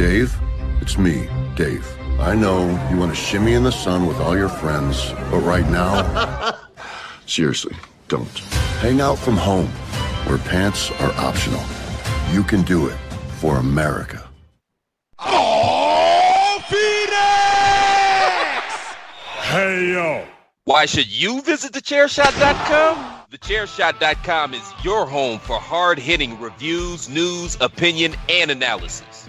Dave, it's me, Dave. I know you want to shimmy in the sun with all your friends, but right now, seriously, don't. Hang out from home, where pants are optional. You can do it for America. Oh, Phoenix! Hey, yo. Why should you visit thechairshot.com? Thechairshot.com is your home for hard hitting reviews, news, opinion, and analysis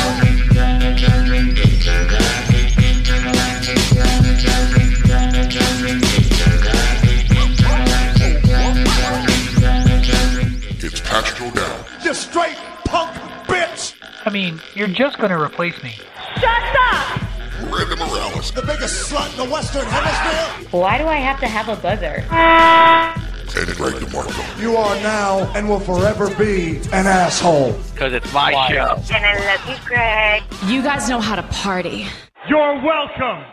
You straight punk bitch! I mean, you're just gonna replace me. Shut up! Miranda Morales. The biggest slut in the Western Hemisphere? Why do I have to have a buzzer? And Greg DeMarco. You are now and will forever be an asshole. Because it's my show. And I love you, Greg. You guys know how to party. You're welcome.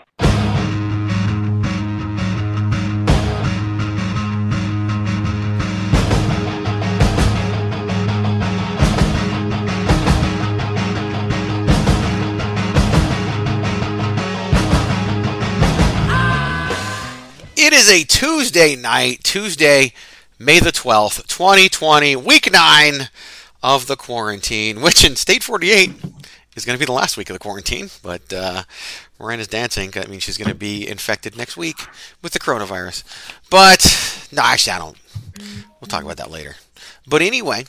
It is a Tuesday night, Tuesday, May the 12th, 2020, week nine of the quarantine, which in State 48 is going to be the last week of the quarantine. But uh, Miranda's dancing. I mean, she's going to be infected next week with the coronavirus. But, no, actually, I don't. We'll talk about that later. But anyway,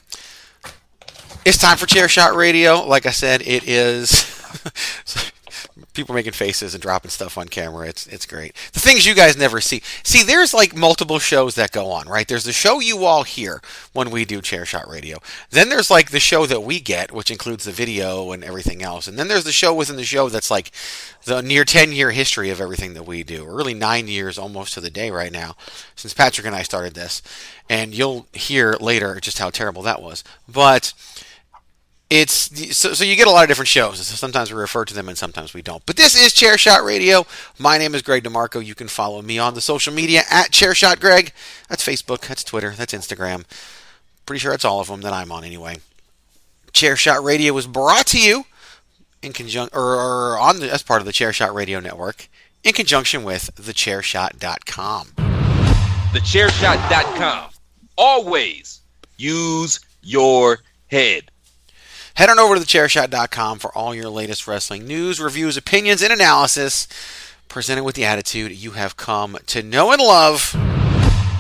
it's time for Chair Shot Radio. Like I said, it is. people making faces and dropping stuff on camera. It's it's great. The things you guys never see. See, there's like multiple shows that go on, right? There's the show you all hear when we do Chair Shot Radio. Then there's like the show that we get, which includes the video and everything else. And then there's the show within the show that's like the near 10 year history of everything that we do. Or really nine years almost to the day right now since Patrick and I started this. And you'll hear later just how terrible that was. But it's so, so you get a lot of different shows. So sometimes we refer to them and sometimes we don't. But this is Chair Shot Radio. My name is Greg DeMarco. You can follow me on the social media at Chair Shot Greg. That's Facebook, that's Twitter, that's Instagram. Pretty sure it's all of them that I'm on anyway. Chair Shot Radio is brought to you in conjunction or, or on the, as part of the Chair Shot Radio network in conjunction with thechairshot.com. Thechairshot.com. Always use your head. Head on over to thechairshot.com for all your latest wrestling news, reviews, opinions, and analysis. Presented with the attitude you have come to know and love.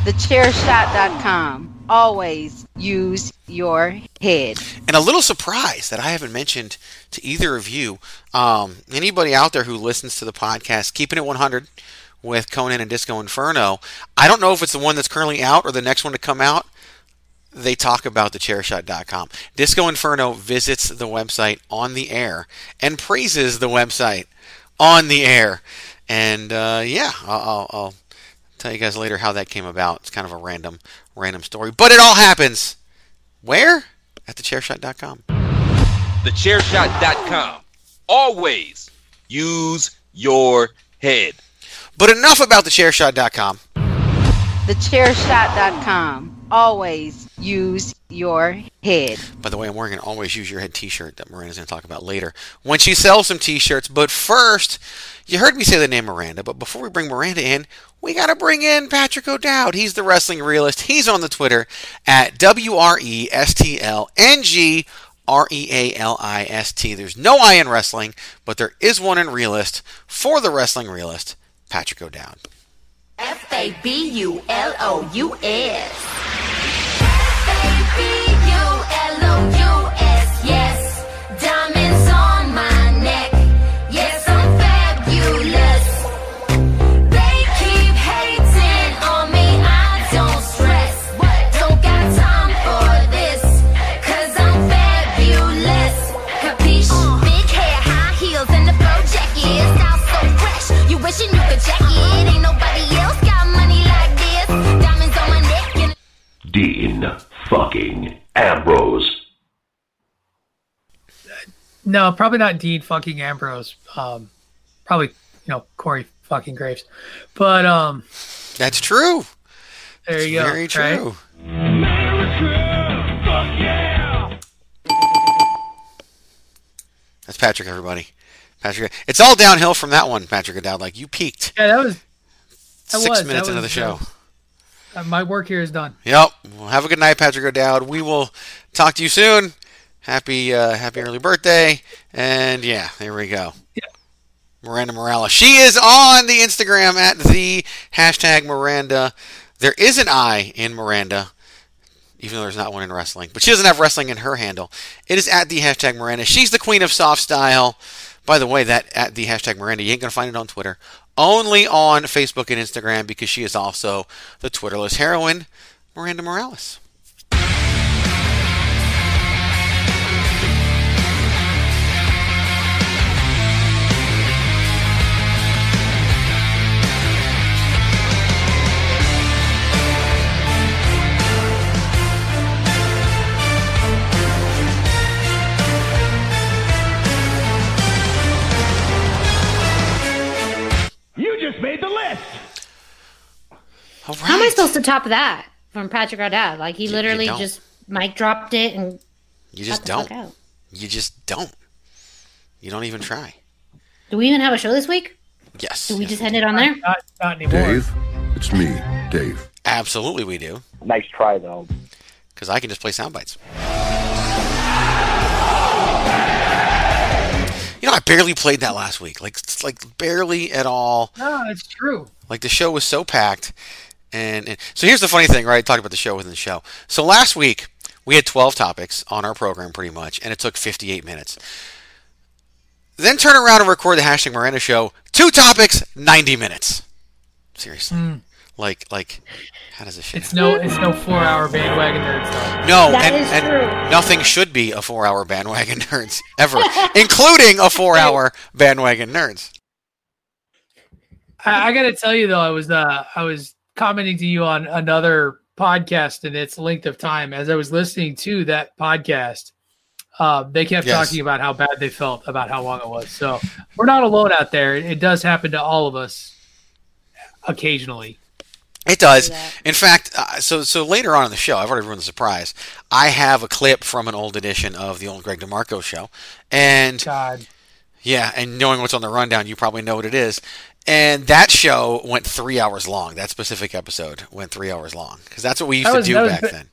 TheChairShot.com. Always use your head. And a little surprise that I haven't mentioned to either of you. Um, anybody out there who listens to the podcast, Keeping It 100 with Konnan and Disco Inferno. I don't know if it's the one that's currently out or the next one to come out. They talk about thechairshot.com. Disco Inferno visits the website on the air and praises the website on the air. And uh, yeah, I'll, I'll, I'll tell you guys later how that came about. It's kind of a random, random story, but it all happens where at thechairshot.com. Thechairshot.com. Always use your head. But enough about thechairshot.com. TheChairShot.com. Always use your head. By the way, I'm wearing an Always Use Your Head t shirt that Miranda's going to talk about later when she sells some t shirts. But first, you heard me say the name Miranda, but before we bring Miranda in, we got to bring in Patrick O'Dowd. He's the wrestling realist. He's on the Twitter at W R E S T L N G R E A L I S T. There's no I in wrestling, but there is one in realist for the wrestling realist, Patrick O'Dowd. F A B U L O U S. Ambrose. No, probably not Dean fucking Ambrose. Um, probably you know Corey fucking Graves. But um, That's true. there you go. Very right? true. That's Patrick, everybody. Patrick, it's all downhill from that one, Patrick O'Dowd. Like you peaked Yeah, that was that six was, minutes that into the show. My work here is done. Yep. Well, have a good night, Patrick O'Dowd. We will talk to you soon. Happy uh, happy early birthday. And yeah, there we go. Yeah. Miranda Morales. She is on the Instagram at the hashtag Miranda. There is an I in Miranda, even though there's not one in wrestling. But she doesn't have wrestling in her handle. It is at the hashtag Miranda. She's the queen of soft style. By the way, that at the hashtag Miranda, you ain't gonna find it on Twitter. Only on Facebook and Instagram because she is also the Twitterless heroine, Miranda Morales. To top of that from Patrick O'Dowd? Like he you literally don't. just mic dropped it and You just don't. fuck out. You just don't. You don't even try. Do we even have a show this week? Yes. Do we yes, just end it on there? Not not anymore. Dave, it's me, Dave. Absolutely, we do. Nice try, though. Because I can just play sound bites. You know, I barely played that last week. Like, it's like barely at all. No, it's true. Like the show was so packed, and, and so here's the funny thing, right? Talk about the show within the show. So last week we had 12 topics on our program, pretty much, and it took 58 minutes. Then turn around and record the hashtag Miranda show. Two topics, 90 minutes. Seriously, like, like, how does this shit? It's no it's no four hour bandwagon nerd stuff. No, That and, is and true. nothing should be a four-hour bandwagon nerds ever, including a four-hour bandwagon nerds. I, I got to tell you though, I was uh, I was commenting to you on another podcast and its length of time as I was listening to that podcast. Uh, they kept Yes. talking about how bad they felt about how long it was. So we're not alone out there. It, it does happen to all of us occasionally. It does. that. In fact, uh, so so later on in the show, I've already ruined the surprise. I have a clip from an old edition of the old Greg DeMarco show, and God, yeah, and knowing what's on the rundown, you probably know what it is. And that show went three hours long. That specific episode went three hours long because that's what we used That to do that was back ba- then.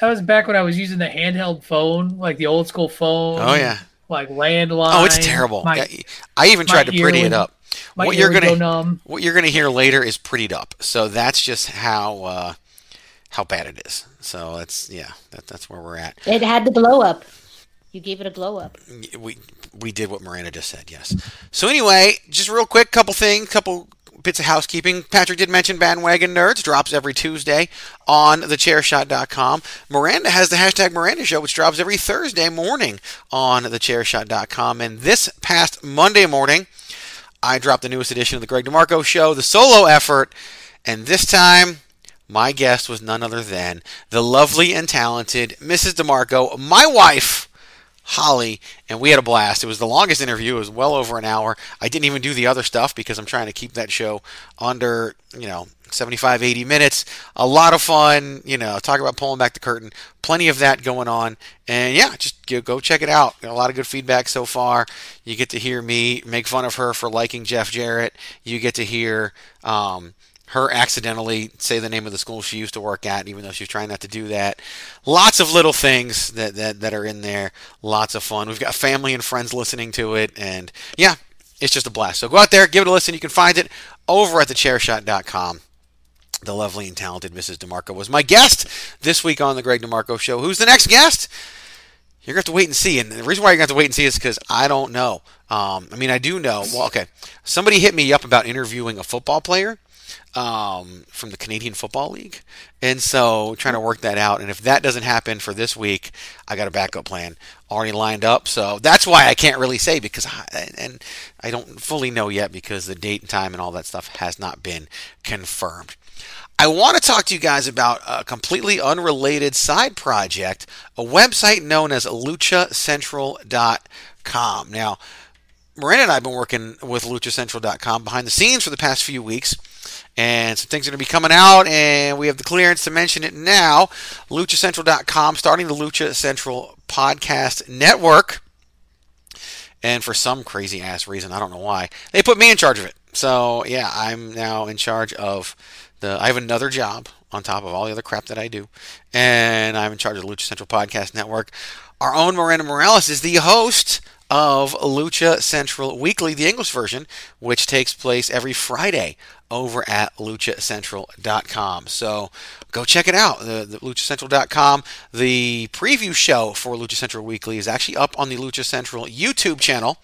that was back when I was using the handheld phone, like the old school phone. Oh yeah. like landline. Oh, it's terrible. My, I even tried to pretty ear it up. my what ear you're would gonna go numb. what you're gonna hear later is prettied up. So that's just how uh, how bad it is. So that's yeah, that, that's where we're at. It had the blow up. You gave it a glow up. we we did what Miranda just said. Yes. So anyway, just real quick, couple things, couple bits of housekeeping. Patrick did mention Bandwagon Nerds drops every Tuesday on thechairshot.com. Miranda has the hashtag Miranda Show, which drops every Thursday morning on thechairshot.com. And this past Monday morning, I dropped the newest edition of the Greg DeMarco Show, the solo effort, and this time. My guest was none other than the lovely and talented Mrs. DeMarco, my wife, Holly, and we had a blast. It was the longest interview. It was well over an hour. I didn't even do the other stuff because I'm trying to keep that show under, you know, 75, 80 minutes. A lot of fun, you know, talk about pulling back the curtain. Plenty of that going on. And yeah, just go, check it out. A lot of good feedback so far. You get to hear me make fun of her for liking Jeff Jarrett. You get to hear, um, her accidentally say the name of the school she used to work at, even though she's trying not to do that. Lots of little things that, that, that are in there. Lots of fun. We've got family and friends listening to it. And yeah, it's just a blast. So go out there, give it a listen. You can find it over at thechairshot.com. The lovely and talented Mrs. DeMarco was my guest this week on the Greg DeMarco Show. Who's the next guest? You're going to have to wait and see. And the reason why you're going to have to wait and see is because I don't know. Um, I mean, I do know. Well, okay. Somebody hit me up about interviewing a football player um, from the Canadian Football League. And so trying to work that out. And if that doesn't happen for this week, I got a backup plan already lined up. So that's why I can't really say because I, and I don't fully know yet because the date and time and all that stuff has not been confirmed. I want to talk to you guys about a completely unrelated side project, a website known as luchacentral.com. Now, Miranda and I have been working with luchacentral.com behind the scenes for the past few weeks, and some things are going to be coming out, and we have the clearance to mention it now. luchacentral.com, starting the Lucha Central Podcast Network. And for some crazy ass reason, I don't know why, they put me in charge of it. So, yeah, I'm now in charge of the. I have another job on top of all the other crap that I do, and I'm in charge of the Lucha Central Podcast Network. Our own Miranda Morales is the host of Lucha Central Weekly, the English version, which takes place every Friday over at luchacentral.com. So go check it out, the, the luchacentral.com. The preview show for Lucha Central Weekly is actually up on the Lucha Central YouTube channel.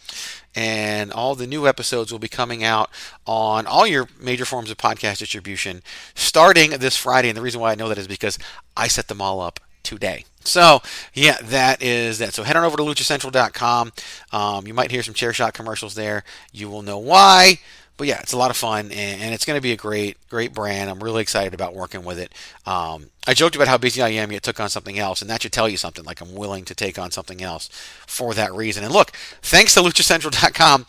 And all the new episodes will be coming out on all your major forms of podcast distribution starting this Friday. And the reason why I know that is because I set them all up today. So, yeah, that is that. So, head on over to luchacentral.com. Um, you might hear some chair shot commercials there. You will know why. But yeah, it's a lot of fun, and, and it's going to be a great, great brand. I'm really excited about working with it. Um, I joked about how busy I am, yet took on something else, and that should tell you something. Like I'm willing to take on something else for that reason. And look, thanks to luchacentral.com,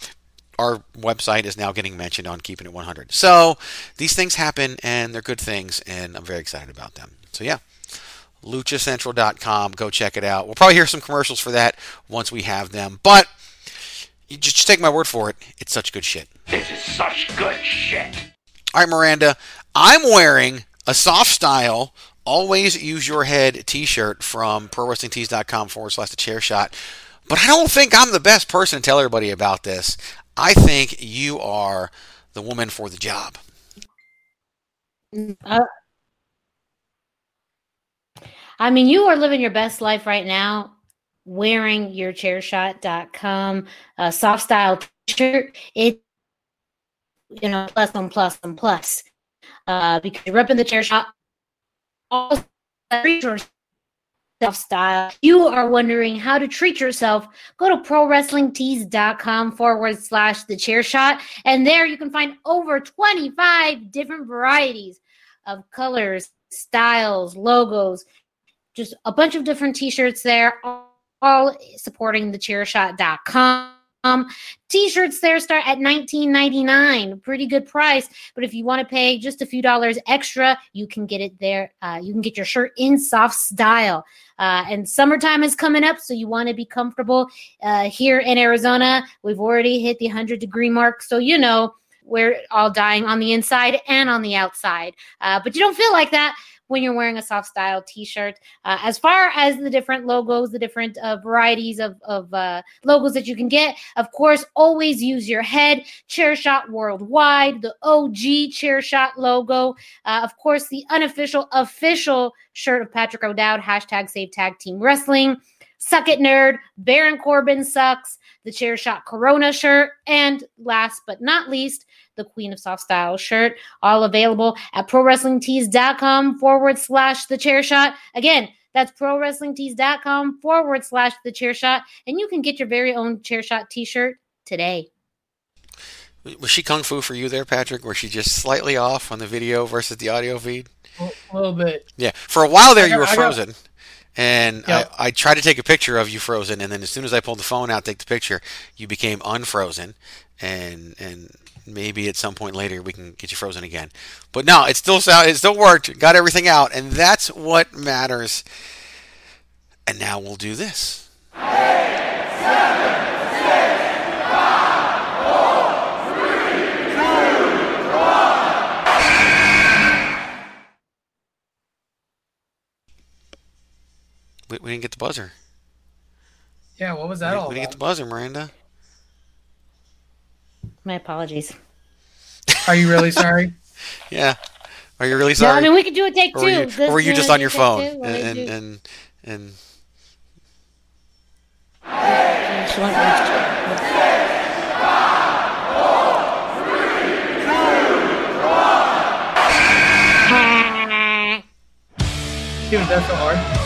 our website is now getting mentioned on Keeping It 100. So these things happen, and they're good things, and I'm very excited about them. So yeah, luchacentral.com. Go check it out. We'll probably hear some commercials for that once we have them. But you just, just take my word for it. It's such good shit. This is such good shit. All right, Miranda. I'm wearing a soft style, always use your head t shirt from prowrestlingtees.com forward slash the chair shot. But I don't think I'm the best person to tell everybody about this. I think you are the woman for the job. Uh, I mean, you are living your best life right now wearing your chairshot.com uh, soft style t-shirt. It, you know, plus on plus. Uh, because you're repping the chair shot. Also, yourself style. You are wondering how to treat yourself. Go to prowrestlingtees.com forward slash the chair shot. And there you can find over 25 different varieties of colors, styles, logos, just a bunch of different t-shirts there, all, supporting the chairshot.com. Um, t-shirts there start at $19.99 pretty good price but if you want to pay just a few dollars extra you can get it there uh, you can get your shirt in soft style uh, and summertime is coming up so you want to be comfortable uh, here in arizona we've already hit the 100 degree mark so you know we're all dying on the inside and on the outside uh, but you don't feel like that when you're wearing a soft style t-shirt. Uh, as far as the different logos, the different uh, varieties of, of uh, logos that you can get, of course, always use your head. Chair Shot Worldwide, the OG Chair Shot logo. Uh, of course, the unofficial, official shirt of Patrick O'Dowd, hashtag Save Tag Team Wrestling. Suck It Nerd, Baron Corbin Sucks, the Chair Shot Corona shirt, and last but not least, the Queen of Soft Style shirt, all available at prowrestlingtees.com forward slash the chair shot. Again, that's prowrestlingtees.com forward slash the chair shot, and you can get your very own chair shot t shirt today. Was she kung fu for you there, Patrick? Was she just slightly off on the video versus the audio feed? A little bit. Yeah. For a while there, I you got- were I got- frozen. And Yep. I, I tried to take a picture of you frozen, and then as soon as I pulled the phone out to take the picture, you became unfrozen. And and maybe at some point later we can get you frozen again. But no, it still sound, it still worked. Got everything out, and that's what matters. And now we'll do this. We, we didn't get the buzzer. Yeah, what was that didn't, all we didn't get the buzzer, Miranda. My apologies. Are you really sorry? Yeah. Are you really No, sorry? I mean, we could do a take or two. were you, This- or were you you just on your phone two? And, do- and and and Just want- Dude, that's so hard.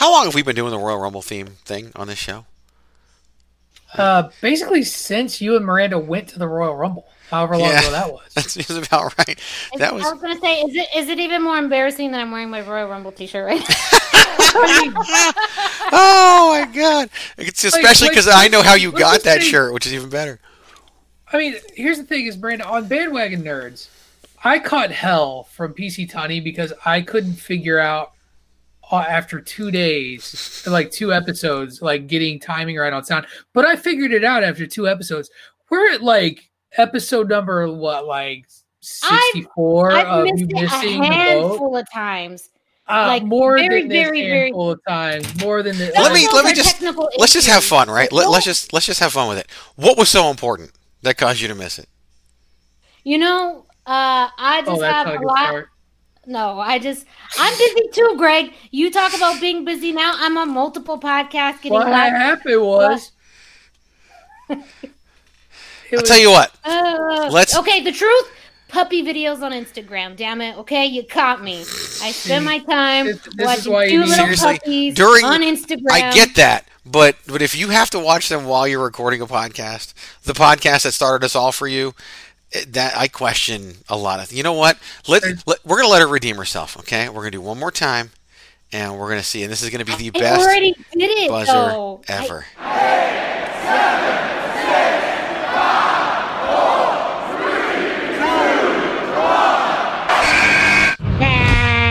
How long have we been doing the Royal Rumble theme thing on this show? Uh, basically, since you and Miranda went to the Royal Rumble, however long Yeah. ago that was. That seems about right. Is- That was I was gonna say, is it is it even more embarrassing that I'm wearing my Royal Rumble T-shirt right now? oh my god! It's especially like, because I know how you got that say- shirt, which is even better. I mean, here's the thing: is Miranda on bandwagon nerds. I caught hell from PC Tani because I couldn't figure out after two days, like two episodes, like getting timing right on sound. But I figured it out after two episodes. We're at like episode number what, like sixty four I've of missed you it a missing the boat. handful of times. Uh, like, more very, than this very, very- handful of times. More than the, Let me let me just let's just have fun, right? Let, let's just let's just have fun with it. What was so important that caused you to miss it? You know, uh, I Oh, just that's have a a lot. start. No, I just I'm busy too, Greg. You talk about being busy now. I'm on multiple podcasts getting What live. happened was. It I'll tell you what. Uh, Let's- Okay, the truth. Puppy videos on Instagram. Damn it. Okay, you caught me. I spend my time This- this watching why two little Seriously, puppies during on Instagram. I get that, but but if you have to watch them while you're recording a podcast, the podcast that started us all for you, Eh, that I question a lot of. You know what? Let, let we're gonna let her redeem herself. Okay, we're gonna do one more time, and we're gonna see. And this is gonna be the I best already did it buzzer though. I- ever.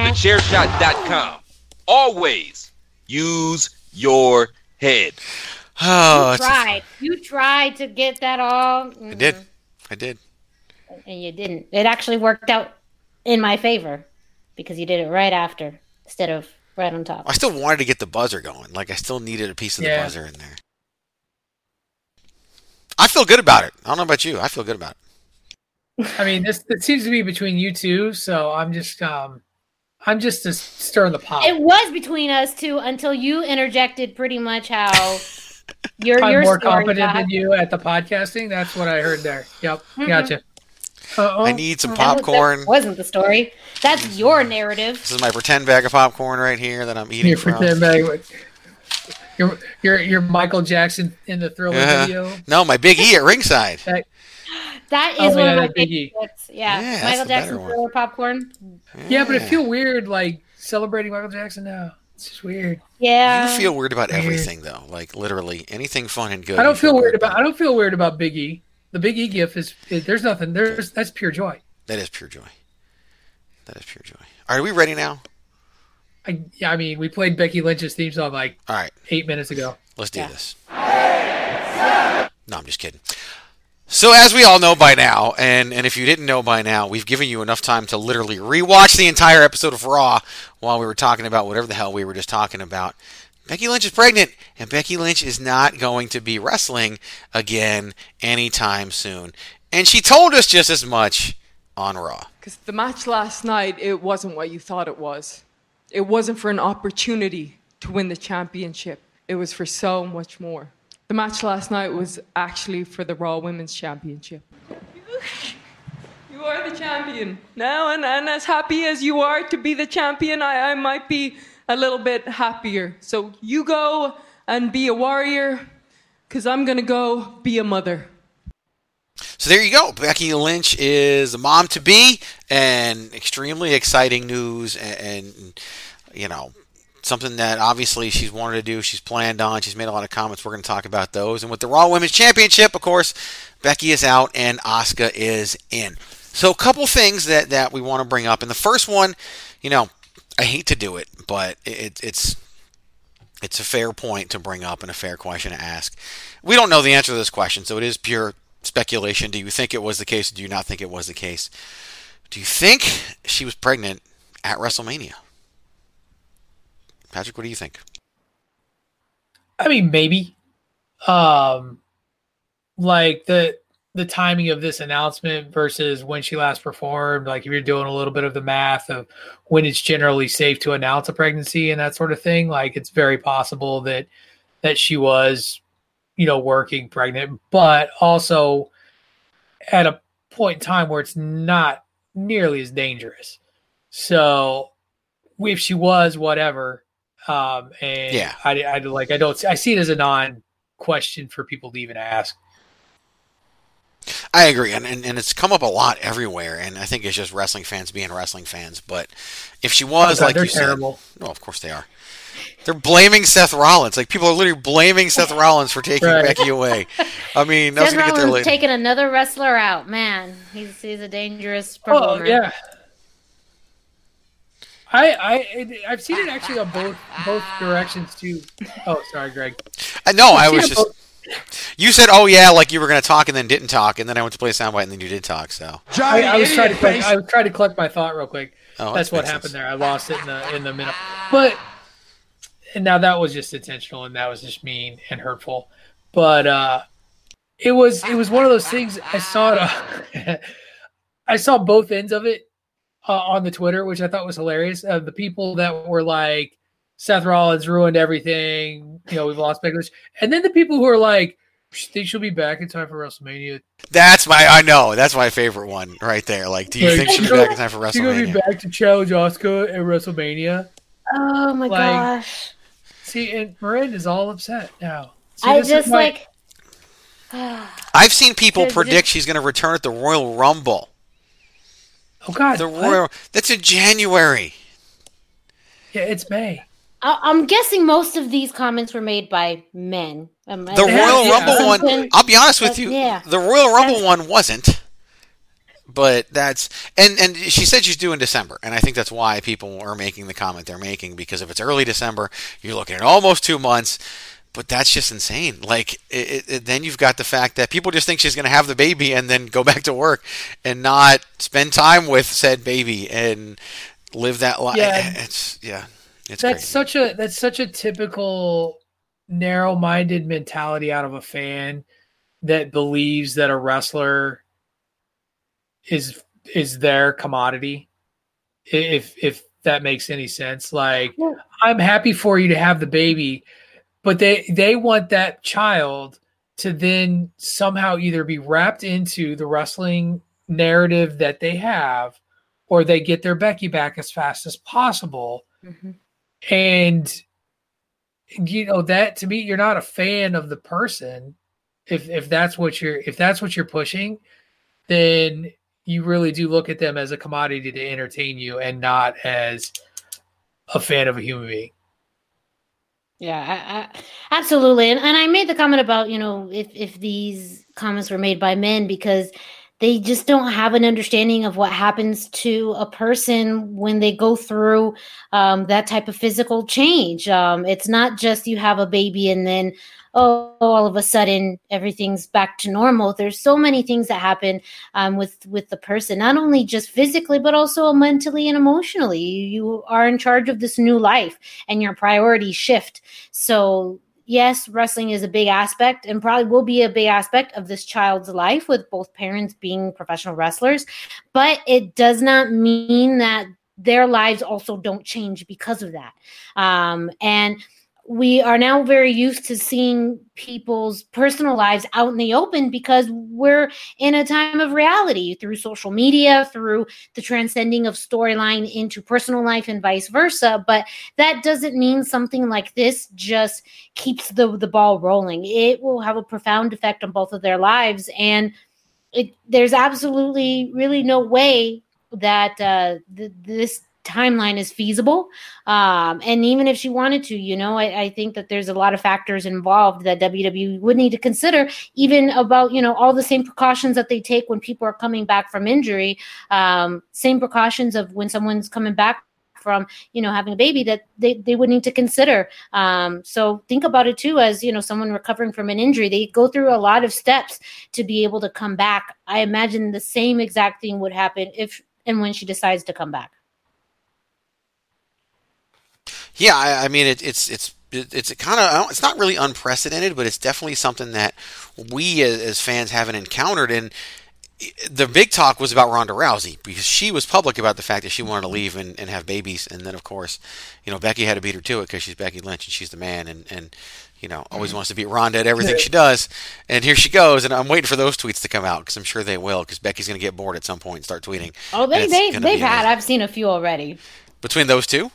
TheChairShot.com. Always use your head. Oh, you it's- tried. You tried to get that all. I did. Mm. I did. And you didn't. It actually worked out in my favor because you did it right after instead of right on top. I still wanted to get the buzzer going. Like I still needed a piece of the buzzer in there. I feel good about it. I don't know about you. I feel good about it. I mean, this it seems to be between you two, so I'm just um, I'm just a stirring the pot. It was between us two until you interjected pretty much how your I'm your more story competent than you at the podcasting. That's what I heard there. Yep, Mhm. gotcha. Uh-oh. I need some popcorn. That wasn't the story. That's your narrative. This is my pretend bag of popcorn right here that I'm eating Your from. pretend bag. with- Your you're Michael Jackson in the Thriller Yeah. video. No, my Big E at ringside. That, That oh, is Oh, one yeah, of my that Biggie. favorites. Yeah, Yeah, Michael Jackson one. thriller popcorn. yeah, but it feel weird like celebrating Michael Jackson now. It's just weird. Yeah. You feel weird about Weird. everything though, like literally anything fun and good. I don't feel weird about. I don't feel weird about Big E. The Big E gift is, is there's nothing. There's that's pure joy. That is pure joy. That is pure joy. Are we ready now? I yeah, I mean, we played Becky Lynch's theme song like All right, eight minutes ago. let's do Yeah. this. No, I'm just kidding. So, as we all know by now, and, and if you didn't know by now, we've given you enough time to literally rewatch the entire episode of Raw while we were talking about whatever the hell we were just talking about. Becky Lynch is pregnant, and Becky Lynch is not going to be wrestling again anytime soon. And she told us just as much on Raw. Because the match last night, it wasn't what you thought it was. It wasn't for an opportunity to win the championship, it was for so much more. The match last night was actually for the Raw Women's Championship. You are the champion now, and, and as happy as you are to be the champion, I, I might be a little bit happier. So you go and be a warrior, because I'm going to go be a mother. So there you go. Becky Lynch is a mom to be, and extremely exciting news, and, and you know something that obviously she's wanted to do. She's planned on. She's made a lot of comments. We're going to talk about those. And with the Raw Women's Championship, of course, Becky is out and Asuka is in. So a couple things that that we want to bring up. And the first one, you know, I hate to do it, but it, it's it's a fair point to bring up and a fair question to ask. We don't know the answer to this question, so it is pure speculation. Do you think it was the case? Do you not think it was the case? Do you think she was pregnant at WrestleMania? Patrick, what do you think? I mean, maybe. Um, like the the timing of this announcement versus when she last performed. Like, if you're doing a little bit of the math of when it's generally safe to announce a pregnancy and that sort of thing, like it's very possible that that she was, you know, working pregnant, but also at a point in time where it's not nearly as dangerous. So, if she was, whatever, Um, and Yeah. I, I like I don't I see it as a non question for people to even ask. I agree, and, and and it's come up a lot everywhere, and I think it's just wrestling fans being wrestling fans. But if she was Oh, God, like they're you terrible. said, no, of course they are. They're blaming Seth Rollins. Like people are literally blaming Seth Rollins for taking Right. Becky away. I mean, I was Seth gonna get there Rollins later. taking another wrestler out. Man, he's he's a dangerous Oh yeah. I I I've seen it actually on both both directions too. Oh, sorry, Greg. I know. I was seen it just. You said, "Oh yeah," like you were going to talk and then didn't talk, and then I went to play a soundbite and then you did talk. So I, I was trying to collect, I was trying to collect my thought real quick. Oh, That's that what happened sense. there. I lost it in the in the middle. But and now that was just intentional and that was just mean and hurtful. But uh it was it was one of those things I saw it uh, I saw both ends of it uh, on the Twitter, which I thought was hilarious. Uh, the people that were like Seth Rollins ruined everything, you know, we've lost Becky Lynch. And then the people who are like think she'll be back in time for WrestleMania. that's my. I know that's my favorite one right there. Like, do you Like, think she'll be she's back in time for WrestleMania? She's gonna be back to challenge Asuka at WrestleMania. Oh my Like, gosh. See, and Miranda's all upset now. See, I this just why- like. I've seen people predict just- she's going to return at the Royal Rumble. Oh God, The? Royal. That's in January. Yeah, it's May. I- I'm guessing most of these comments were made by men. Um, The and Royal yeah. Rumble one. I'll be honest with you. yeah. The Royal Rumble That's- one wasn't. But that's and and she said she's due in December, and I think that's why people are making the comment they're making because if it's early December, you're looking at almost two months. But that's just insane. Like it, it, it- then you've got the fact that people just think she's going to have the baby and then go back to work and not spend time with said baby and live that life. Yeah. It's yeah, it's that's crazy. such a that's such a typical narrow-minded mentality out of a fan that believes that a wrestler is is their commodity. If if that makes any sense, like Yeah. I'm happy for you to have the baby, but they they want that child to then somehow either be wrapped into the wrestling narrative that they have, or they get their Becky back as fast as possible Mhm. And you know that to me you're not a fan of the person if if that's what you're if that's what you're pushing then you really do look at them as a commodity to entertain you and not as a fan of a human being Yeah, I, I, absolutely. And, and I made the comment about, you know, if, if these comments were made by men because they just don't have an understanding of what happens to a person when they go through um, that type of physical change. Um, it's not just you have a baby and then, oh, all of a sudden everything's back to normal. There's so many things that happen um, with with the person, not only just physically but also mentally and emotionally. You, you are in charge of this new life, and your priorities shift. So yes, wrestling is a big aspect and probably will be a big aspect of this child's life with both parents being professional wrestlers, but it does not mean that their lives also don't change because of that. Um, and we are now very used to seeing people's personal lives out in the open because we're in a time of reality through social media, through the transcending of storyline into personal life and vice versa. But that doesn't mean something like this just keeps the the ball rolling. It will have a profound effect on both of their lives, and it, there's absolutely really no way that uh, th- this timeline is feasible. Um, and even if she wanted to, you know, I, I think that there's a lot of factors involved that WWE would need to consider, even about you know all the same precautions that they take when people are coming back from injury, um, same precautions of when someone's coming back from you know having a baby that they, they would need to consider. Um, so think about it too as you know someone recovering from an injury they go through a lot of steps to be able to come back. I imagine the same exact thing would happen if and when she decides to come back Yeah, I, I mean it, it's it's it's kind of it's not really unprecedented, but it's definitely something that we as, as fans haven't encountered. And the big talk was about Ronda Rousey because she was public about the fact that she wanted to leave and, and have babies, and then of course, you know Becky had to beat her to it because she's Becky Lynch and she's the man, and and you know always mm-hmm. wants to beat Ronda at everything she does. And here she goes, and I'm waiting for those tweets to come out because I'm sure they will because Becky's going to get bored at some point and start tweeting. oh they, they they've had amazing. i've seen a few already between those two.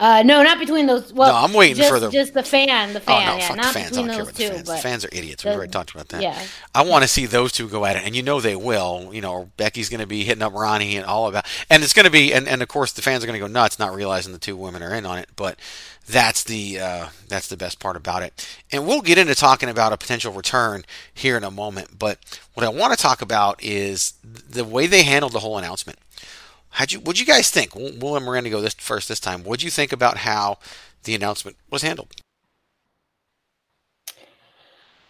Uh, no, not between those. Well, No, I'm waiting just, for the- just the fan, the fan. Oh no, yeah, fuck not the fans. I don't care those about the two. fans. The fans are idiots. the- we already talked about that. yeah. I want to see those two go at it, and you know they will. You know, Becky's going to be hitting up Ronda and all about, and it's going to be, and, and of course the fans are going to go nuts, not realizing the two women are in on it. But that's the uh, that's the best part about it. And we'll get into talking about a potential return here in a moment. But what I want to talk about is the way they handled the whole announcement. How'd you? What'd you guys think? We'll let Miranda go this first this time. What'd you think about how the announcement was handled?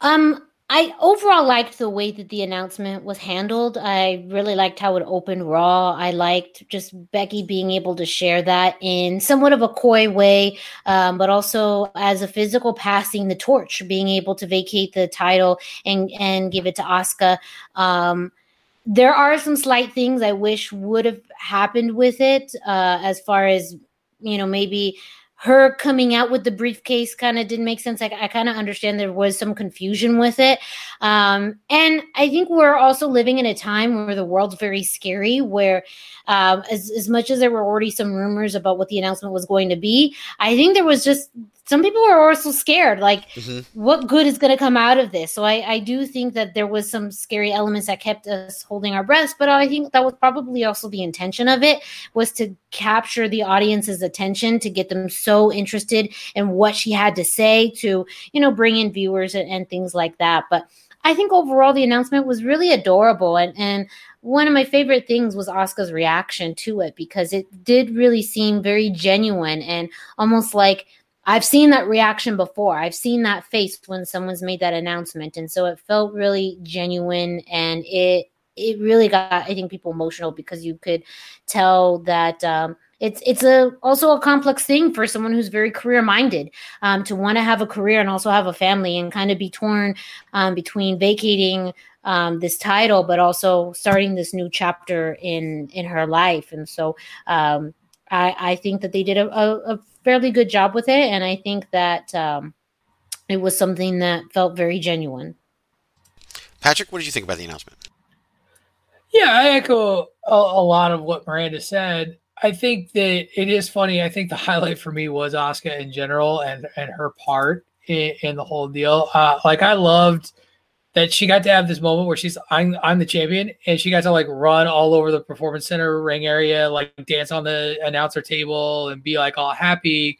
Um, I overall liked the way that the announcement was handled. I really liked how it opened Raw. I liked just Becky being able to share that in somewhat of a coy way, um, but also as a physical passing the torch, being able to vacate the title and and give it to Asuka. Um, there are some slight things I wish would have happened with it, uh, as far as you know, maybe her coming out with the briefcase kind of didn't make sense. I, I kind of understand there was some confusion with it. Um, and I think we're also living in a time where the world's very scary, where um, as, as much as there were already some rumors about what the announcement was going to be, I think there was just some people were also scared. Like, mm-hmm. what good is going to come out of this? So I, I do think that there was some scary elements that kept us holding our breaths, but I think that was probably also the intention of it was to capture the audience's attention, to get them so interested in what she had to say, to you know bring in viewers and, and things like that. But I think overall the announcement was really adorable and and one of my favorite things was Asuka's reaction to it because it did really seem very genuine and almost like I've seen that reaction before. I've seen that face when someone's made that announcement and so it felt really genuine and it it really got I think people emotional because you could tell that um it's it's a also a complex thing for someone who's very career minded um, to want to have a career and also have a family and kind of be torn um, between vacating um, this title but also starting this new chapter in in her life and so um, I, I think that they did a, a, a fairly good job with it and I think that um, it was something that felt very genuine. Patrick, what did you think about the announcement? Yeah, I echo a, a lot of what Miranda said. I think that it is funny. I think the highlight for me was Asuka in general and and her part in, in the whole deal. Uh, like I loved that she got to have this moment where she's I'm I'm the champion and she got to like run all over the performance center ring area, like dance on the announcer table and be like all happy.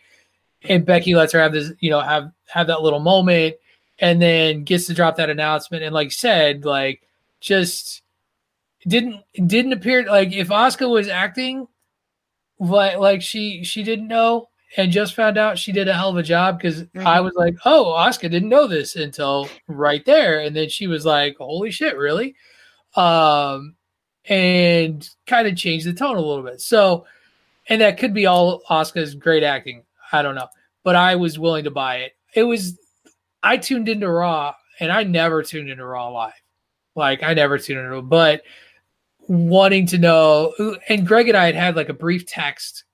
And Becky lets her have this, you know, have have that little moment and then gets to drop that announcement and like said, like just didn't didn't appear like if Asuka was acting like like she she didn't know and just found out she did a hell of a job because I was like, oh, Asuka didn't know this until right there, and then she was like, holy shit, really? Um, and kind of changed the tone a little bit. So, and that could be all Asuka's great acting. I don't know, but I was willing to buy it. It was I tuned into Raw, and I never tuned into Raw live. Like I never tuned into, but wanting to know. And Greg and I had had like a brief text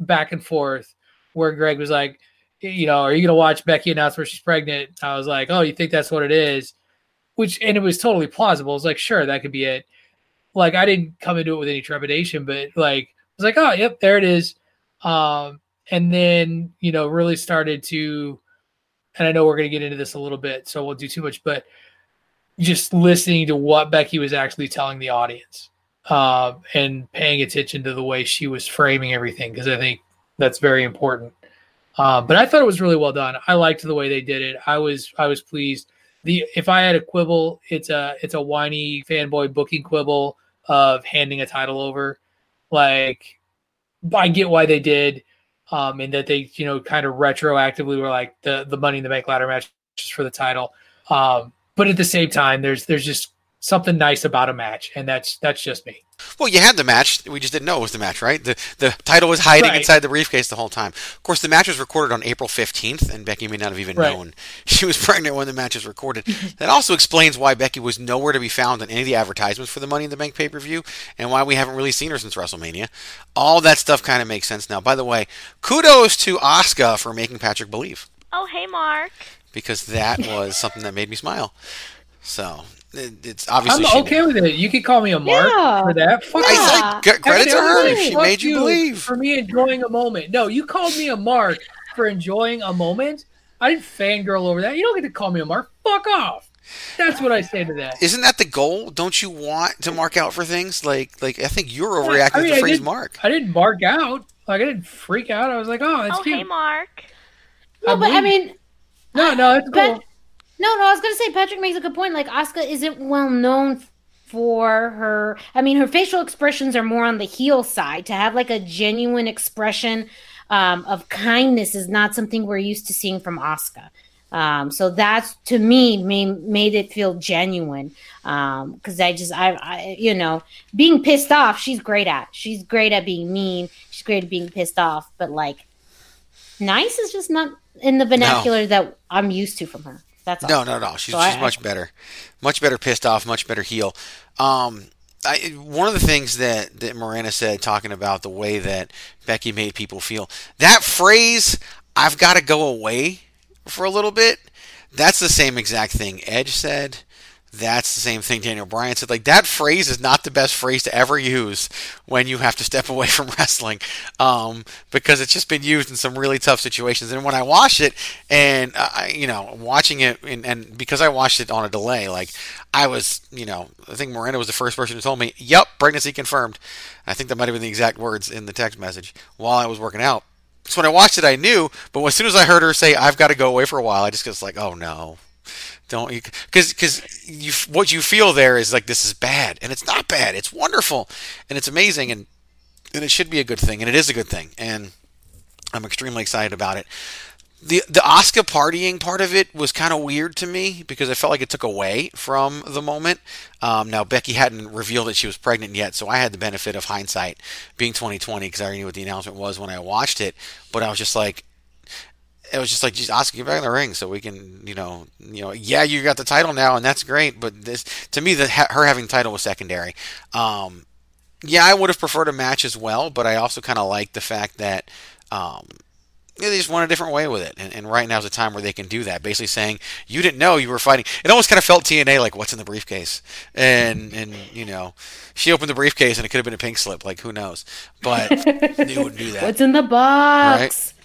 back and forth where Greg was like, you know, are you gonna watch Becky announce where she's pregnant? I was like, oh, you think that's what it is? Which and it was totally plausible. I was like, sure, that could be it. Like I didn't come into it with any trepidation, but like I was like, oh, yep, there it is. Um, and then you know, really started to, and I know we're gonna get into this a little bit, so we'll do too much, but just listening to what Becky was actually telling the audience uh, and paying attention to the way she was framing everything because I think that's very important. Uh, but I thought it was really well done. I liked the way they did it. I was I was pleased. The if I had a quibble, it's a it's a whiny fanboy booking quibble of handing a title over. Like I get why they did, um, and that they you know kind of retroactively were like the the Money in the Bank ladder match just for the title. Um, but at the same time, there's there's just something nice about a match, and that's that's just me. Well, you had the match. We just didn't know it was the match, right? The the title was hiding Right. inside the briefcase the whole time. Of course, the match was recorded on April 15th, and Becky may not have even Right. known she was pregnant when the match was recorded. that also explains why Becky was nowhere to be found in any of the advertisements for the Money in the Bank pay per view, and why we haven't really seen her since WrestleMania. All that stuff kind of makes sense now. By the way, kudos to Asuka for making Patrick believe Oh, hey, Mark. because that was something that made me smile. So It- It's obviously I'm she okay with it. You could call me a mark Yeah. for that. Fuck I Yeah. said c- credit to her. Actually, She made you believe. for me enjoying a moment. No, you called me a mark for enjoying a moment. I didn't fangirl over that. You don't get to call me a mark. Fuck off. That's what I say to that. Isn't that the goal? Don't you want to mark out for things? Like, like I think you're overreacting I mean, to the I phrase did- "mark." I didn't mark out. Like I didn't freak out. I was like, oh, that's oh, cute. hey, Mark. No, but I mean, no, no, it's But- cool. No, no, I was gonna say Patrick makes a good point. Like Asuka isn't well known for her. I mean, her facial expressions are more on the heel side. To have like a genuine expression um, of kindness is not something we're used to seeing from Asuka. Um, so that's to me made, made it feel genuine. Um, cause I just, I, I, you know, being pissed off, she's great at, she's great at being mean. She's great at being pissed off, but like nice is just not in the vernacular that I'm used to from her. That's all. No, no, no. She's, So she's I- much better, much better pissed off, much better heel. Um, I, one of the things that that Miranda said, talking about the way that Becky made people feel, that phrase "I've got to go away for a little bit," that's the same exact thing Edge said. That's the same thing Daniel Bryan said. Like that phrase is not the best phrase to ever use when you have to step away from wrestling, um, because it's just been used in some really tough situations. And when I watched it, and I, you know, watching it, and, and because I watched it on a delay, like I was, you know, I think Miranda was the first person who told me, "Yep, pregnancy confirmed." I think that might have been the exact words in the text message while I was working out. So when I watched it, I knew. But as soon as I heard her say, "I've got to go away for a while," I just was like, "Oh no." Don't you? Because because you what you feel there is like this is bad, and it's not bad. It's wonderful, and it's amazing, and and it should be a good thing, and it is a good thing, and I'm extremely excited about it. The the Asuka partying part of it was kind of weird to me because I felt like it took away from the moment. Um, now Becky hadn't revealed that she was pregnant yet, so I had the benefit of hindsight being 2020 because I already knew what the announcement was when I watched it. But I was just like, it was just like, geez, Asuka, get back in the ring so we can, you know, you know, yeah, you got the title now, and that's great. But this, to me, the her having the title was secondary. Um, yeah, I would have preferred a match as well, but I also kind of like the fact that um, yeah, they just went a different way with it. And, and right now is a time where they can do that. Basically saying, you didn't know you were fighting. It almost kind of felt TNA like, what's in the briefcase? And, and you know, she opened the briefcase and it could have been a pink slip. Like, who knows? But they wouldn't do that. What's in the box? Right?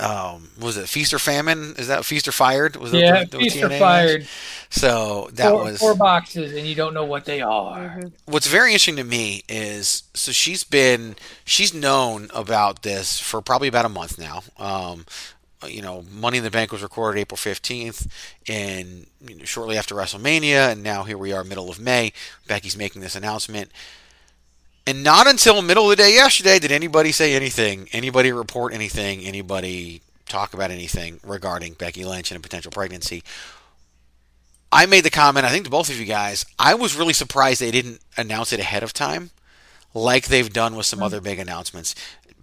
Um, was it Feast or Famine? Is that Feast or Fired? Was Yeah, that the, the feast or TNA match? fired. So that four, was four boxes, and you don't know what they are. what's very interesting to me is so she's been she's known about this for probably about a month now. Um, you know, Money in the Bank was recorded April fifteenth, and you know, shortly after WrestleMania, and now here we are, middle of May. Becky's making this announcement. And not until middle of the day yesterday did anybody say anything, anybody report anything, anybody talk about anything regarding Becky Lynch and a potential pregnancy. I made the comment, I think to both of you guys, I was really surprised they didn't announce it ahead of time, like they've done with some mm. other big announcements.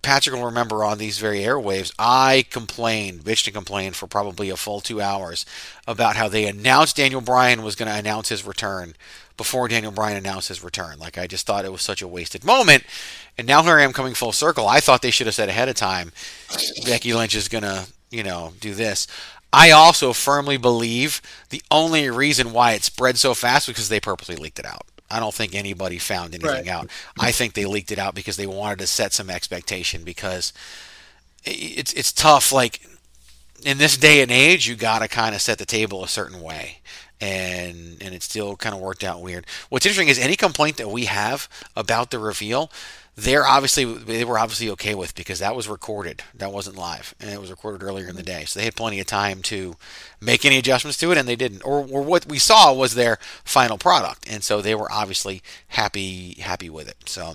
Patrick will remember on these very airwaves, I complained, bitched and complained for probably a full two hours about how they announced Daniel Bryan was going to announce his return before Daniel Bryan announced his return. Like, I just thought it was such a wasted moment. And now here I am coming full circle. I thought they should have said ahead of time, Becky Lynch is going to, you know, do this. I also firmly believe the only reason why it spread so fast was because they purposely leaked it out. I don't think anybody found anything Right. out. I think they leaked it out because they wanted to set some expectation because it's it's tough like in this day and age you got to kind of set the table a certain way and and it still kind of worked out weird. What's interesting is any complaint that we have about the reveal they're obviously they were obviously okay with because that was recorded. That wasn't live, and it was recorded earlier in the day, so they had plenty of time to make any adjustments to it, and they didn't. Or, or what we saw was their final product, and so they were obviously happy happy with it. So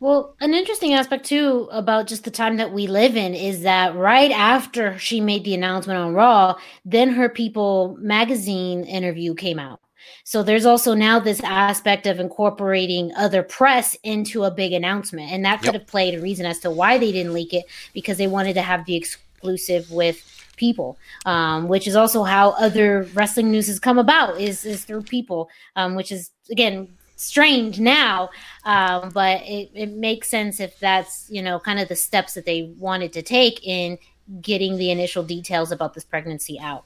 Well, an interesting aspect too about just the time that we live in is that right after she made the announcement on Raw, then her People magazine interview came out. So there's also now this aspect of incorporating other press into a big announcement. And that could Yep. have played a reason as to why they didn't leak it because they wanted to have the exclusive with people um, which is also how other wrestling news has come about is is through people um, which is again strange now um, but it, it makes sense if that's you know kind of the steps that they wanted to take in getting the initial details about this pregnancy out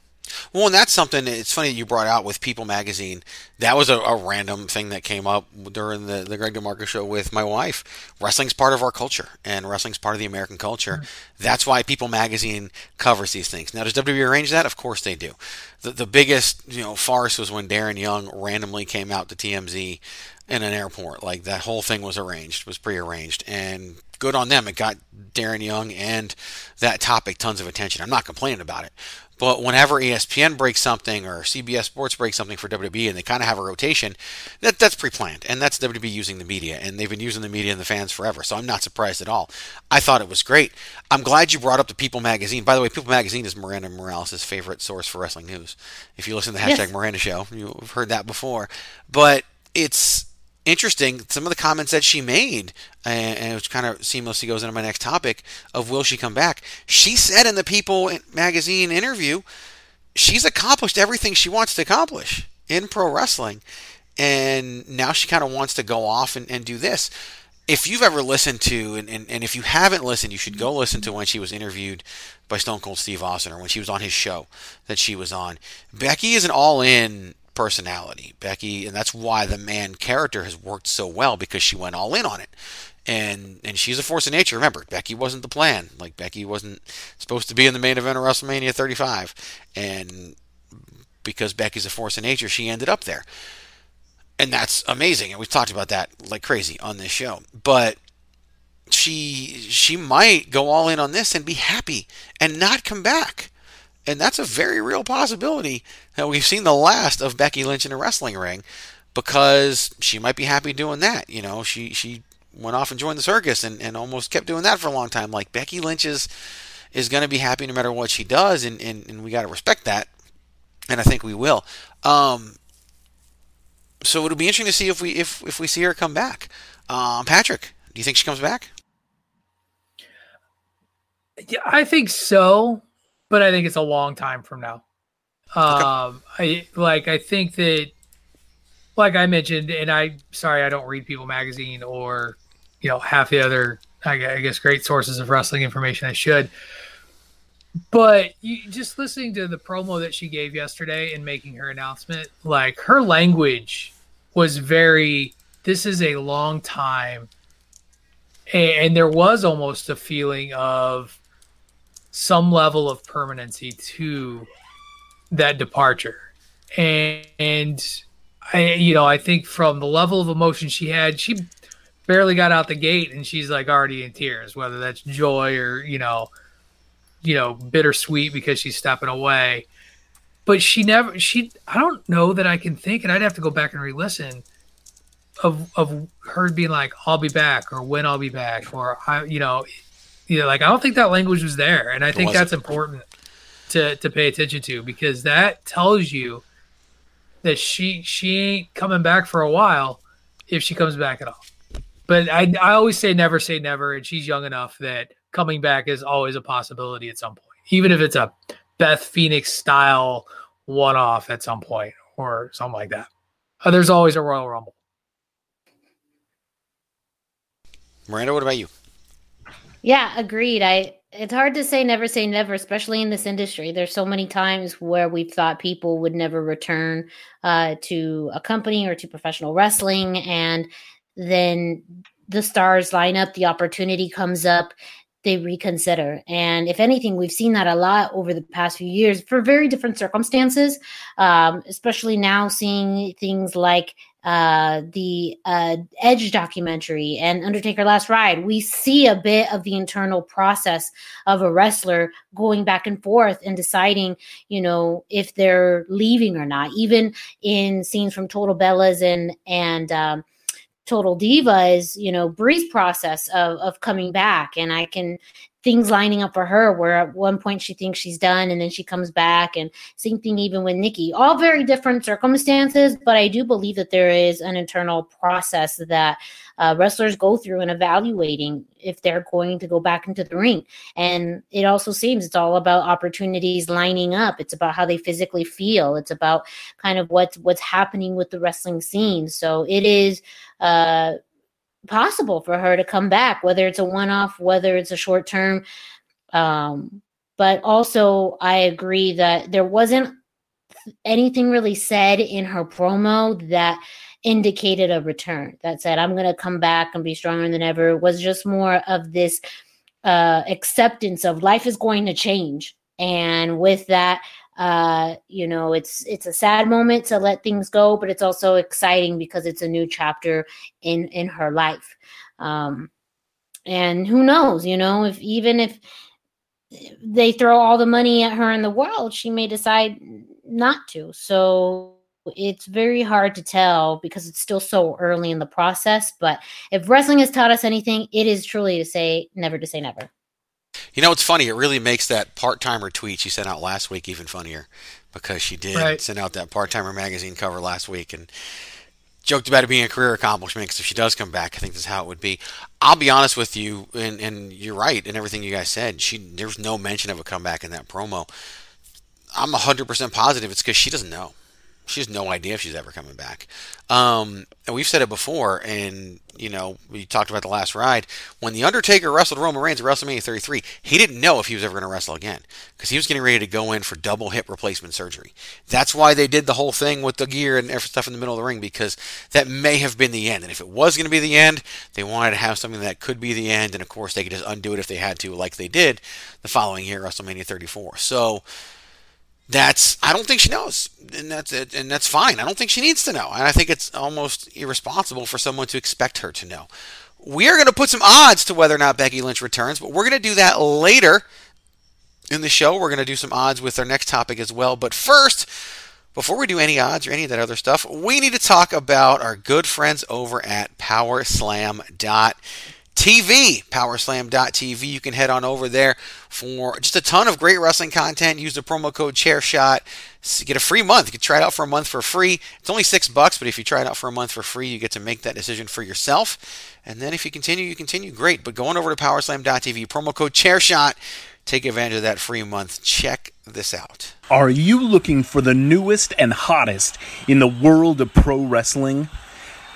Well, and that's something. It's funny that you brought out with People Magazine. That was a, a random thing that came up during the the Greg DeMarco show with my wife. Wrestling's part of our culture, and wrestling's part of the American culture. Hmm. That's why People Magazine covers these things. Now, does WWE arrange that? Of course they do. The the biggest you know farce was when Darren Young randomly came out to TMZ in an airport. Like that whole thing was arranged, was prearranged, and good on them. It got Darren Young and that topic tons of attention. I'm not complaining about it. But whenever ESPN breaks something or CBS Sports breaks something for WWE and they kind of have a rotation, that that's pre-planned and that's WWE using the media and they've been using the media and the fans forever. So I'm not surprised at all. I thought it was great. I'm glad you brought up the People magazine. By the way, People magazine is Miranda Morales' favorite source for wrestling news. If you listen to the hashtag Yes. Miranda show, you've heard that before. But it's interesting some of the comments that she made and, and which kind of seamlessly goes into my next topic of will she come back? She said in the people magazine interview she's accomplished everything she wants to accomplish in pro wrestling and now she kind of wants to go off and, and do this. If you've ever listened to and, and, and if you haven't listened you should go listen to when she was interviewed by stone cold steve austin or when she was on his show that she was on. Becky is an all-in personality. Becky and that's why the man character has worked so well because she went all in on it. And and she's a force of nature. Remember becky wasn't the plan. Like becky wasn't supposed to be in the main event of wrestlemania 35 and because becky's a force of nature she ended up there. And that's amazing. And we've talked about that like crazy on this show. But she she might go all in on this and be happy and not come back and that's a very real possibility that we've seen the last of Becky Lynch in a wrestling ring because she might be happy doing that you know she she went off and joined the circus and, and almost kept doing that for a long time like Becky Lynch is is going to be happy no matter what she does and, and, and we got to respect that and I think we will um, so it'll be interesting to see if we if if we see her come back. Um, Patrick, do you think she comes back? Yeah, I think so, but I think it's a long time from now. Um, I like I think that, like I mentioned, and I sorry I don't read People Magazine or you know half the other I I guess great sources of wrestling information I should. But you, just listening to the promo that she gave yesterday and making her announcement, like her language was very. This is a long time, and, and there was almost a feeling of some level of permanency to that departure. And, and I, you know, I think from the level of emotion she had, she barely got out the gate and she's like already in tears, whether that's joy or, you know, you know, bittersweet because she's stepping away. But she never, she, I don't know that I can think, and I'd have to go back and re listen of, of her being like, I'll be back or when I'll be back or, I, you know, yeah, like I don't think that language was there, and I think that's important to to pay attention to because that tells you that she she ain't coming back for a while if she comes back at all. But I I always say never say never, and she's young enough that coming back is always a possibility at some point, even if it's a Beth Phoenix style one off at some point or something like that. Uh, there's always a Royal Rumble. Miranda, what about you? Yeah, agreed. I it's hard to say never say never, especially in this industry. There's so many times where we've thought people would never return uh, to a company or to professional wrestling, and then the stars line up, the opportunity comes up, they reconsider. And if anything, we've seen that a lot over the past few years for very different circumstances, um, especially now seeing things like uh the uh edge documentary and undertaker last ride we see a bit of the internal process of a wrestler going back and forth and deciding you know if they're leaving or not. Even in scenes from total bellas and and um total Divas, you know Brie's process of of coming back. And i can things lining up for her where at one point she thinks she's done and then she comes back and same thing even with nikki. All very different circumstances but i do believe that there is an internal process that uh, wrestlers go through in evaluating if they're going to go back into the ring. And it also seems it's all about opportunities lining up. It's about how they physically feel. It's about kind of what's what's happening with the wrestling scene. So it is uh possible for her to come back, whether it's a one off, whether it's a short term. Um, but also I agree that there wasn't anything really said in her promo that indicated a return that said i'm going to come back and be stronger than ever it was just more of this uh acceptance of life is going to change and with that uh you know it's it's a sad moment to let things go but it's also exciting because it's a new chapter in in her life. Um and who knows you know if even if they throw all the money at her in the world she may decide not to. So it's very hard to tell because it's still so early in the process but if wrestling has taught us anything it is truly to say never to say never You know, it's funny. It really makes that part timer tweet she sent out last week even funnier because she did Right. send out that part timer magazine cover last week and joked about it being a career accomplishment because if she does come back, I think that's how it would be. I'll be honest with you, and, and you're right in everything you guys said. She There's no mention of a comeback in that promo. I'm 100% positive it's because she doesn't know. She has no idea if she's ever coming back. Um, and we've said it before, and you know we talked about the last ride when the Undertaker wrestled Roman Reigns at WrestleMania 33. He didn't know if he was ever going to wrestle again because he was getting ready to go in for double hip replacement surgery. That's why they did the whole thing with the gear and stuff in the middle of the ring because that may have been the end. And if it was going to be the end, they wanted to have something that could be the end, and of course they could just undo it if they had to, like they did the following year, WrestleMania 34. So that's I don't think she knows, and that's it, and that's fine. I don't think she needs to know, and I think it's almost irresponsible for someone to expect her to know. We are going to put some odds to whether or not Becky Lynch returns, but we're going to do that later in the show. We're going to do some odds with our next topic as well. But first, before we do any odds or any of that other stuff, we need to talk about our good friends over at PowerSlam.tv. PowerSlam.tv. You can head on over there for just a ton of great wrestling content. Use the promo code ChairShot. S- Get a free month. You can try it out for a month for free. It's only six bucks, but if you try it out for a month for free, you get to make that decision for yourself. And then if you continue, you continue. Great. But going over to PowerSlam.tv, promo code ChairShot. Take advantage of that free month. Check this out. Are you looking for the newest and hottest in the world of pro wrestling?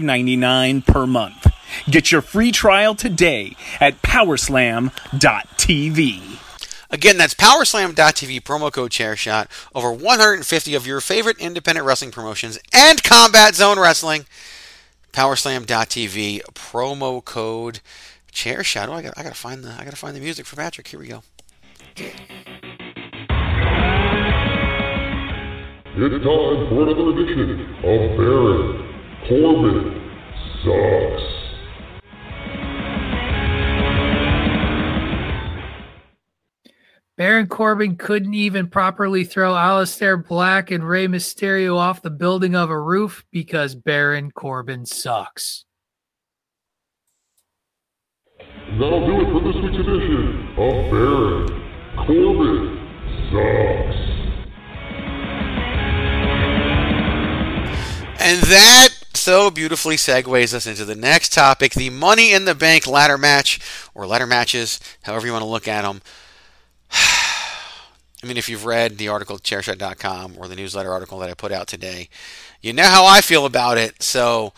$5.99 per month. Get your free trial today at powerslam.tv. Again, that's powerslam.tv, promo code ChairShot. Over 150 of your favorite independent wrestling promotions and Combat Zone Wrestling. Powerslam.tv, promo code ChairShot. Oh, I got, I got to find the, I got to find the music for Patrick. Here we go. It's time for another edition of Baron Corbin Sucks. Baron Corbin couldn't even properly throw Aleister Black and Rey Mysterio off the building of a roof because Baron Corbin sucks. And that'll do it for this week's edition of Baron Corbin Sucks. And that so beautifully segues us into the next topic the Money in the Bank ladder match, or ladder matches, however you want to look at them. I mean, if you've read the article at chairshot.com or the newsletter article that I put out today, you know how I feel about it. So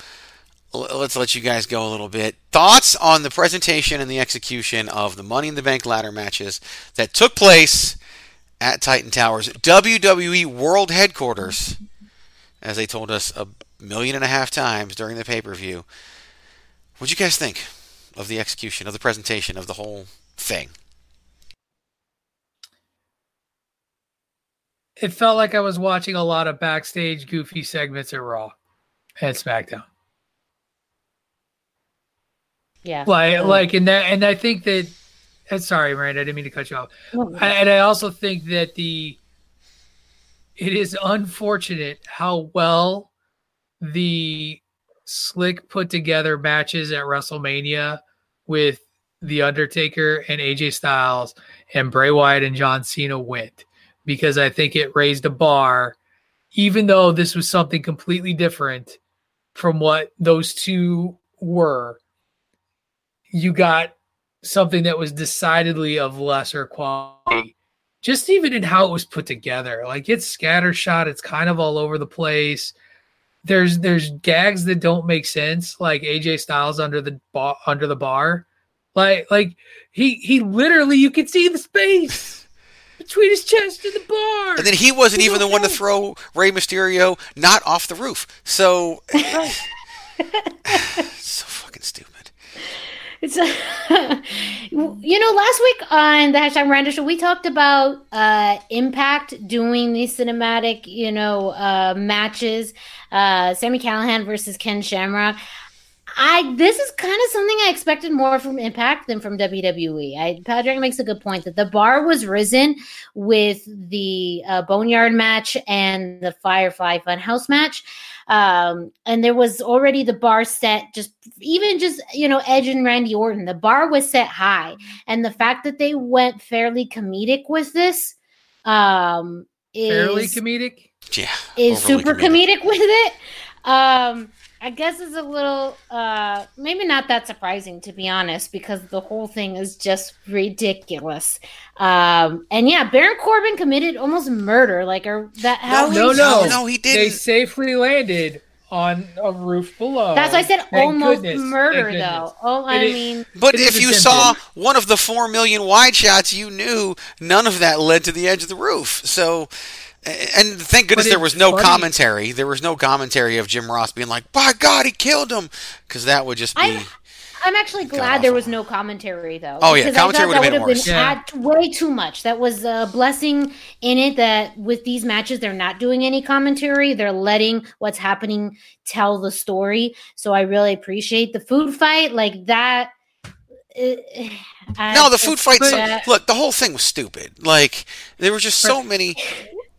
let's let you guys go a little bit. Thoughts on the presentation and the execution of the Money in the Bank ladder matches that took place at Titan Towers, WWE World Headquarters, as they told us million and a half times during the pay per view. What'd you guys think of the execution, of the presentation, of the whole thing? It felt like I was watching a lot of backstage goofy segments at Raw and SmackDown. Yeah. Like, Um, like, and that, and I think that. And sorry, Miranda, I didn't mean to cut you off. I- And I also think that the. It is unfortunate how well the slick put together matches at WrestleMania with The Undertaker and AJ Styles and Bray Wyatt and John Cena went because I think it raised a bar, even though this was something completely different from what those two were. You got something that was decidedly of lesser quality. Just even in how it was put together. Like it's scattershot, it's kind of all over the place. There's there's gags that don't make sense, like AJ Styles under the bar under the bar. Like like he he literally you can see the space between his chest and the bar. And then he wasn't even the one to throw Rey Mysterio not off the roof. So so fucking stupid. It's you know, last week on the hashtag Miranda show, we talked about uh Impact doing these cinematic, you know, uh matches. Uh Sami Callihan versus Ken Shamrock. I this is kind of something I expected more from Impact than from WWE. I Patrick makes a good point that the bar was risen with the uh, Boneyard match and the Firefly Funhouse match. Um, and there was already the bar set just even just you know Edge and Randy Orton. The bar was set high, and the fact that they went fairly comedic with this um, is Fairly comedic. Yeah. is overly super comedic. with it. Um, I guess it's a little uh maybe not that surprising to be honest, because the whole thing is just ridiculous. Um and yeah, Baron Corbin committed almost murder. Like or that how no, no, no, he- no, They safely landed on a roof below. That's why I said Thank almost goodness. murder though. Oh, I It is- mean But if you saw one of the four million wide shots, you knew none of that led to the edge of the roof. So, and thank goodness there was no funny- commentary. There was no commentary of Jim Ross being like, "By God, he killed him," because that would just be. I'm I'm actually glad there was no commentary though. Oh, yeah, because I commentary thought would've that been would've worse. Yeah. way too much. That was a blessing in it that with these matches they're not doing any commentary. They're letting what's happening tell the story. So I really appreciate the food fight like that. Uh, I no, the food fight. that- look, the whole thing was stupid. Like there were just so many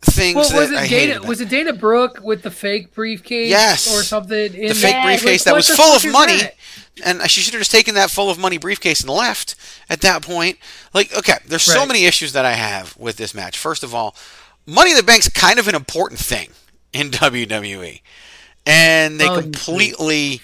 things Well, was it I Dana? Was it Dana Brooke with the fake briefcase? Yes. or something. In the fake there? briefcase Like, that was full of money, that? and she should have just taken that full of money briefcase and left at that point. Like, okay, there's so many issues that I have with this match. First of all, Money in the Bank's kind of an important thing in WWE, and they Oh, completely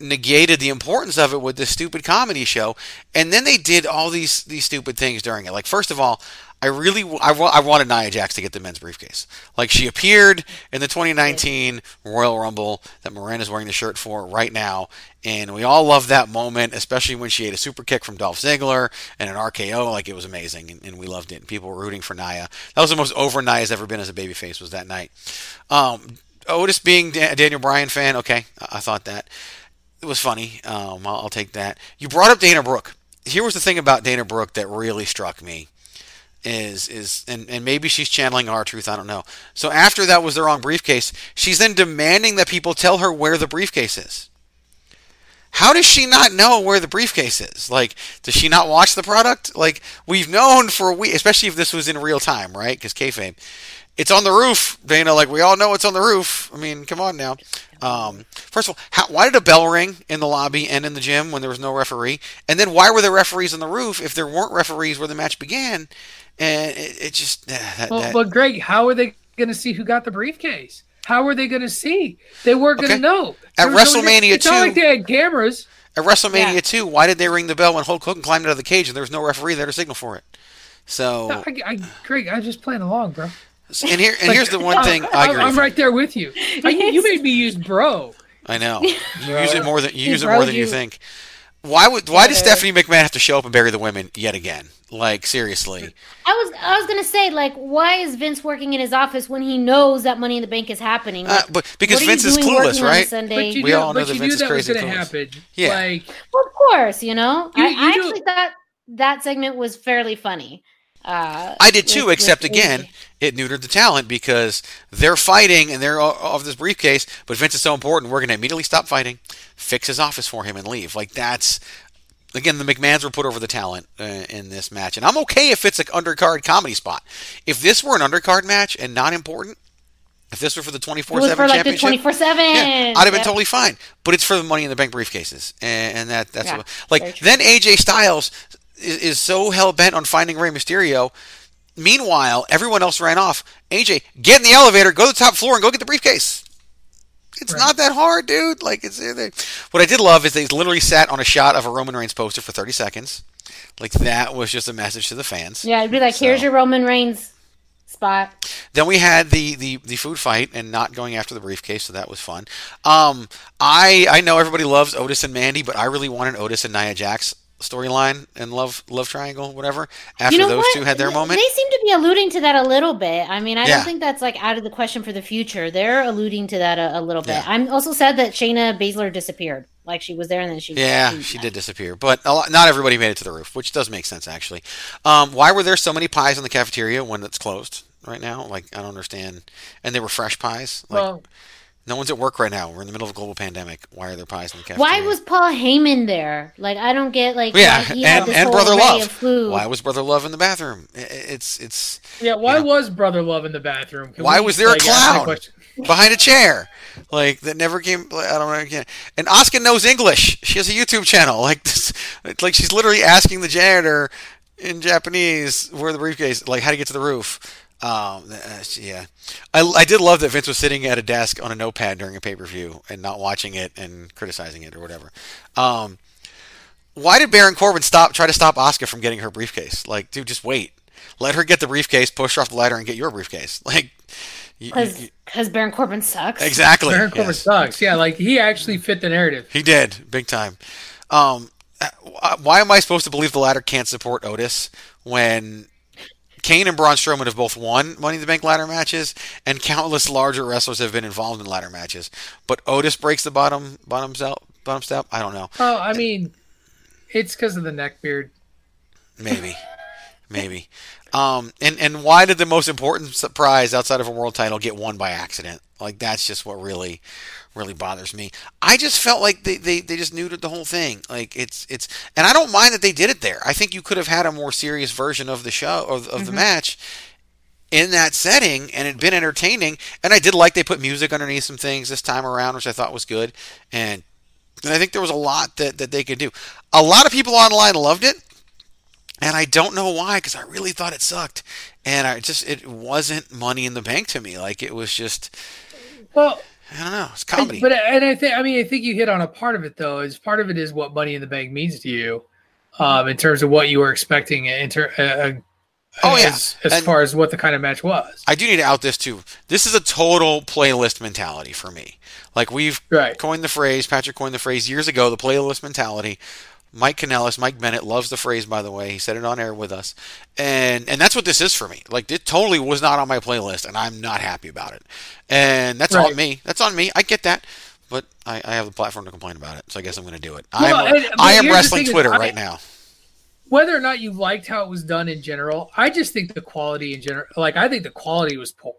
negated the importance of it with this stupid comedy show. And then they did all these these stupid things during it. Like, first of all. I really, I, I wanted Nia Jax to get the men's briefcase. Like she appeared in the 2019 Royal Rumble that Miranda's wearing the shirt for right now, and we all loved that moment, especially when she ate a super kick from Dolph Ziggler and an RKO. Like it was amazing, and, and we loved it. And people were rooting for Nia. That was the most over Nia's ever been as a babyface. Was that night? Um, Otis being a Daniel Bryan fan, okay, I, I thought that it was funny. Um, I'll, I'll take that. You brought up Dana Brooke. Here was the thing about Dana Brooke that really struck me is is and, and maybe she's channeling R-Truth, I don't know. So after that was the wrong briefcase, she's then demanding that people tell her where the briefcase is. How does she not know where the briefcase is? Like, does she not watch the product? Like, we've known for a week, especially if this was in real time, right? Because kayfabe, it's on the roof, Dana. Like, we all know it's on the roof. I mean, come on now. Um, first of all, how, why did a bell ring in the lobby and in the gym when there was no referee? And then why were there referees on the roof if there weren't referees where the match began? And it, it just eh, that, Well, that- but Greg, how are they going to see who got the briefcase? How are they going to see? They weren't going to know. At was no- WrestleMania it's not 2 like they had cameras. At WrestleMania Yeah. 2, why did they ring the bell when Hulk Hogan climbed out of the cage and there was no referee there to signal for it? So, I, I, Greg, I'm just playing along, bro. And here and Like, here's the one thing I I'm, agree. I'm with. right there with you. I, you made me use bro. I know. You use it more than you He use it more than you you. think. Why would why does Stephanie McMahon have to show up and bury the women yet again? Like seriously. I was I was gonna say like why is Vince working in his office when he knows that Money in the Bank is happening? Uh, but because what Vince is clueless, working on right? Sunday? But you We knew, all know but that you Vince knew is that was crazy going to clueless. happen. Yeah. Like, Well, of course, you know. You- I, you I do- actually thought that segment was fairly funny. Uh, I did too, with- except with again, it neutered the talent because they're fighting and they're o- of this briefcase, but Vince is so important, we're going to immediately stop fighting, fix his office for him, and leave. Like that's again, the McMahons were put over the talent uh, in this match, and I'm okay if it's an undercard comedy spot. If this were an undercard match and not important, If this were for the twenty It four was seven for like championship, twenty four seven. yeah, I'd have been totally fine. But it's for the Money in the Bank briefcases, and, and that that's Yeah, what, like then AJ Styles is, is so hell bent on finding Rey Mysterio. Meanwhile, everyone else ran off. AJ, get in the elevator, go to the top floor, and go get the briefcase. It's not that hard, dude. Like it's they, what I did love is they literally sat on a shot of a Roman Reigns poster for thirty seconds. Like that was just a message to the fans. Yeah, it'd be like, here's your Roman Reigns spot. Then we had the, the, the food fight and not going after the briefcase, so that was fun. Um, I I know everybody loves Otis and Mandy, but I really wanted Otis and Nia Jax storyline and love love triangle, whatever. After you know those what? two had their moment, They seem to be alluding to that a little bit. I mean, I Yeah. don't think that's like out of the question for the future. They're alluding to that a, a little bit. Yeah. I'm also sad that Shayna Baszler disappeared. Like she was there and then she yeah, she did disappear, but a lot, not everybody made it to the roof, which does make sense actually. Um, why were there so many pies in the cafeteria when it's closed right now? Like I don't understand. And they were fresh pies. Like Well, no one's at work right now. We're in the middle of a global pandemic. Why are there pies in the cafeteria? Why was Paul Heyman there? Like I don't get like yeah, he had and, this and brother love. Why was brother love in the bathroom? I- I- It's it's yeah. Why was Brother Love in the bathroom? Can why we, was there like, a ask clown behind a chair? Like that never came. I don't know. Again. And Asuka knows English. She has a YouTube channel. Like this, like she's literally asking the janitor in Japanese where the briefcase, like how to get to the roof. Um, uh, yeah, I, I did love that Vince was sitting at a desk on a notepad during a pay per view and not watching it and criticizing it or whatever. Um, why did Baron Corbin stop try to stop Asuka from getting her briefcase? Like, dude, just wait. Let her get the briefcase, push her off the ladder, and get your briefcase. Like, Because because Baron Corbin sucks. exactly. Baron Corbin yes. sucks. Yeah, like he actually fit the narrative. He did, big time. Um, uh, why am I supposed to believe the ladder can't support Otis when Kane and Braun Strowman have both won Money in the Bank ladder matches, and countless larger wrestlers have been involved in ladder matches, but Otis breaks the bottom bottom step. Bottom step. I don't know. Oh, I mean, it's because of the neck beard. Maybe, maybe. Um, and and why did the most important surprise outside of a world title get won by accident? Like that's just what really, really bothers me. I just felt like they, they, they just neutered the whole thing. Like it's it's, and I don't mind that they did it there. I think you could have had a more serious version of the show of, of the Mhm. match in that setting, and it'd been entertaining. And I did like they put music underneath some things this time around, which I thought was good. And and I think there was a lot that, that they could do. A lot of people online loved it, and I don't know why because I really thought it sucked, and I just it wasn't Money in the Bank to me. Like it was just Well, I don't know, it's comedy. But and I think I mean I think you hit on a part of it though. Is part of it is what Money in the Bank means to you, um, in terms of what you were expecting. In ter- uh, Oh, yeah. as, as And- far as what the kind of match was. I do need to out this too. This is a total playlist mentality for me. Like we've coined the phrase, Patrick coined the phrase years ago, the playlist mentality. Mike Kanellis, Mike Bennett loves the phrase by the way. He said it on air with us. And and that's what this is for me. Like it totally was not on my playlist and I'm not happy about it. And that's on me. That's on me. I get that. But I, I have the platform to complain about it, so I guess I'm going to do it. Well, I'm, and- I am wrestling thing is Twitter I- right now. Whether or not you liked how it was done in general, I just think the quality in general, like I think the quality was poor,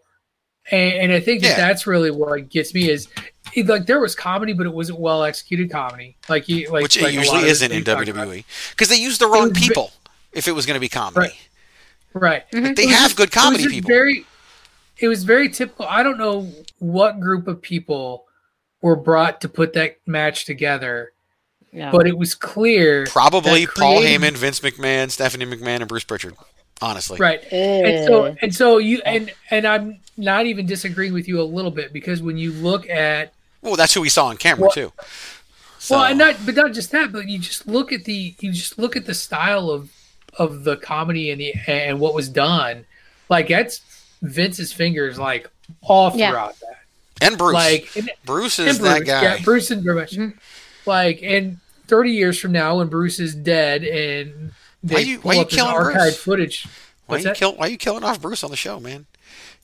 and, and I think that Yeah. that's really what gets me is it- like there was comedy, but it wasn't well executed comedy. Like you, like which it like a usually isn't in things you talked about. WWE because they use the wrong people. If it was going to be comedy, Right. Like, mm-hmm. they was have good comedy just people. Very, it was very typical. I don't know what group of people were brought to put that match together, Yeah. but it was clear. Probably that Paul creative- Heyman, Vince McMahon, Stephanie McMahon, and Bruce Pritchard. Honestly, Right. And so eh. and so you oh. and and I'm not even disagreeing with you a little bit because when you look at Well, that's who we saw on camera Well- too. well, and not but not just that, but you just look at the you just look at the style of of the comedy and the and what was done. Like that's Vince's fingers like all Yeah. throughout that. And Bruce. Like and- Bruce and is that guy. Yeah, Bruce and Bruce. Mm-hmm. Like and 30 years from now when Bruce is dead and they Why you- why you killing archived Bruce? footage. Why What's you that? kill? Why you killing off Bruce on the show, man?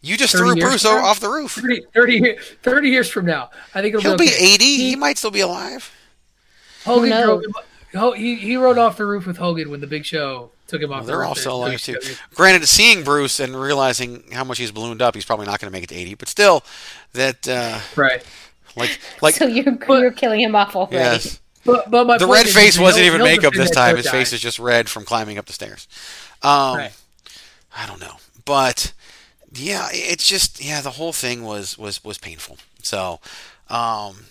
You just threw Bruce now? off the roof. 30, 30, 30 years from now. I think it'll He'll be, be eighty. He might still be alive. Hogan Who drove him, he, he rode off the roof with Hogan when the Big Show took him off the They're roof. all still alive too. Granted, seeing Bruce and realizing how much he's ballooned up, he's probably not going to make it to eighty. But still, that uh, Right. like like so you're you're killing him off already. yes. But, but my the red face wasn't even makeup this time. His face is just red from climbing up the stairs. Um, Right. I don't know, but yeah, it's just yeah, the whole thing was was was painful. So, um,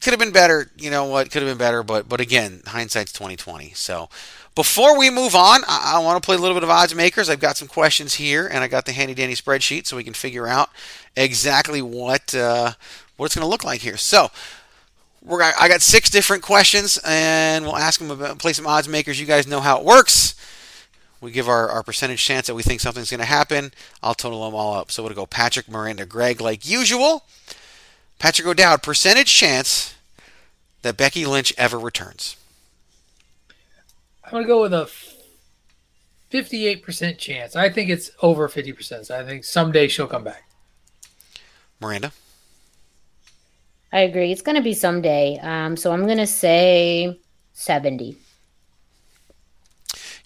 could have been better. You know what? Could have been better. But but again, hindsight's twenty twenty. So. Before we move on, I, I want to play a little bit of odds makers. I've got some questions here, and I got the handy dandy spreadsheet so we can figure out exactly what uh, what it's going to look like here. So, we're I got six different questions, and we'll ask them about play some odds makers. You guys know how it works. We give our, our percentage chance that we think something's going to happen. I'll total them all up. So we'll go Patrick, Miranda, Greg, like usual. Patrick O'Dowd, percentage chance that Becky Lynch ever returns. I'm gonna go with a 58% chance. I think it's over 50%. So I think someday she'll come back. Miranda, I agree. It's going to be someday. Um, so I'm going to say 70.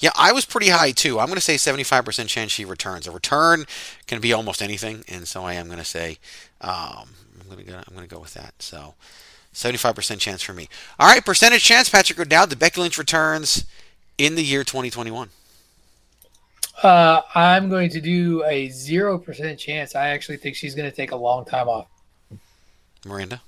yeah, I was pretty high too. I'm going to say 75% chance she returns. A return can be almost anything, and so I am going to say um, I'm going to go. I'm going to go with that. So 75% chance for me. All right, percentage chance. Patrick O'Dowd, the Becky Lynch returns in the year 2021. Uh, I'm going to do a 0% chance. I actually think she's going to take a long time off. Miranda.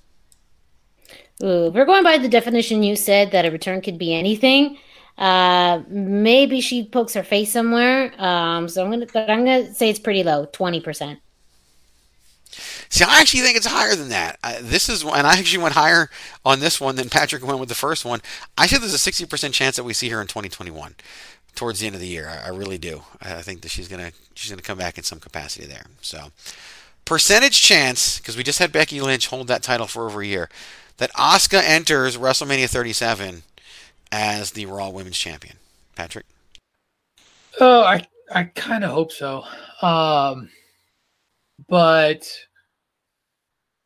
Ooh, we're going by the definition you said that a return could be anything. Uh, maybe she pokes her face somewhere. Um, so I'm gonna, I'm gonna say it's pretty low, twenty percent. See, I actually think it's higher than that. I, this is, and I actually went higher on this one than Patrick went with the first one. I said there's a 60% chance that we see her in 2021, towards the end of the year. I, I really do. I, I think that she's gonna she's gonna come back in some capacity there. So, percentage chance because we just had Becky Lynch hold that title for over a year, that Asuka enters WrestleMania 37 as the Raw Women's Champion. Patrick. Oh, I I kind of hope so. Um, but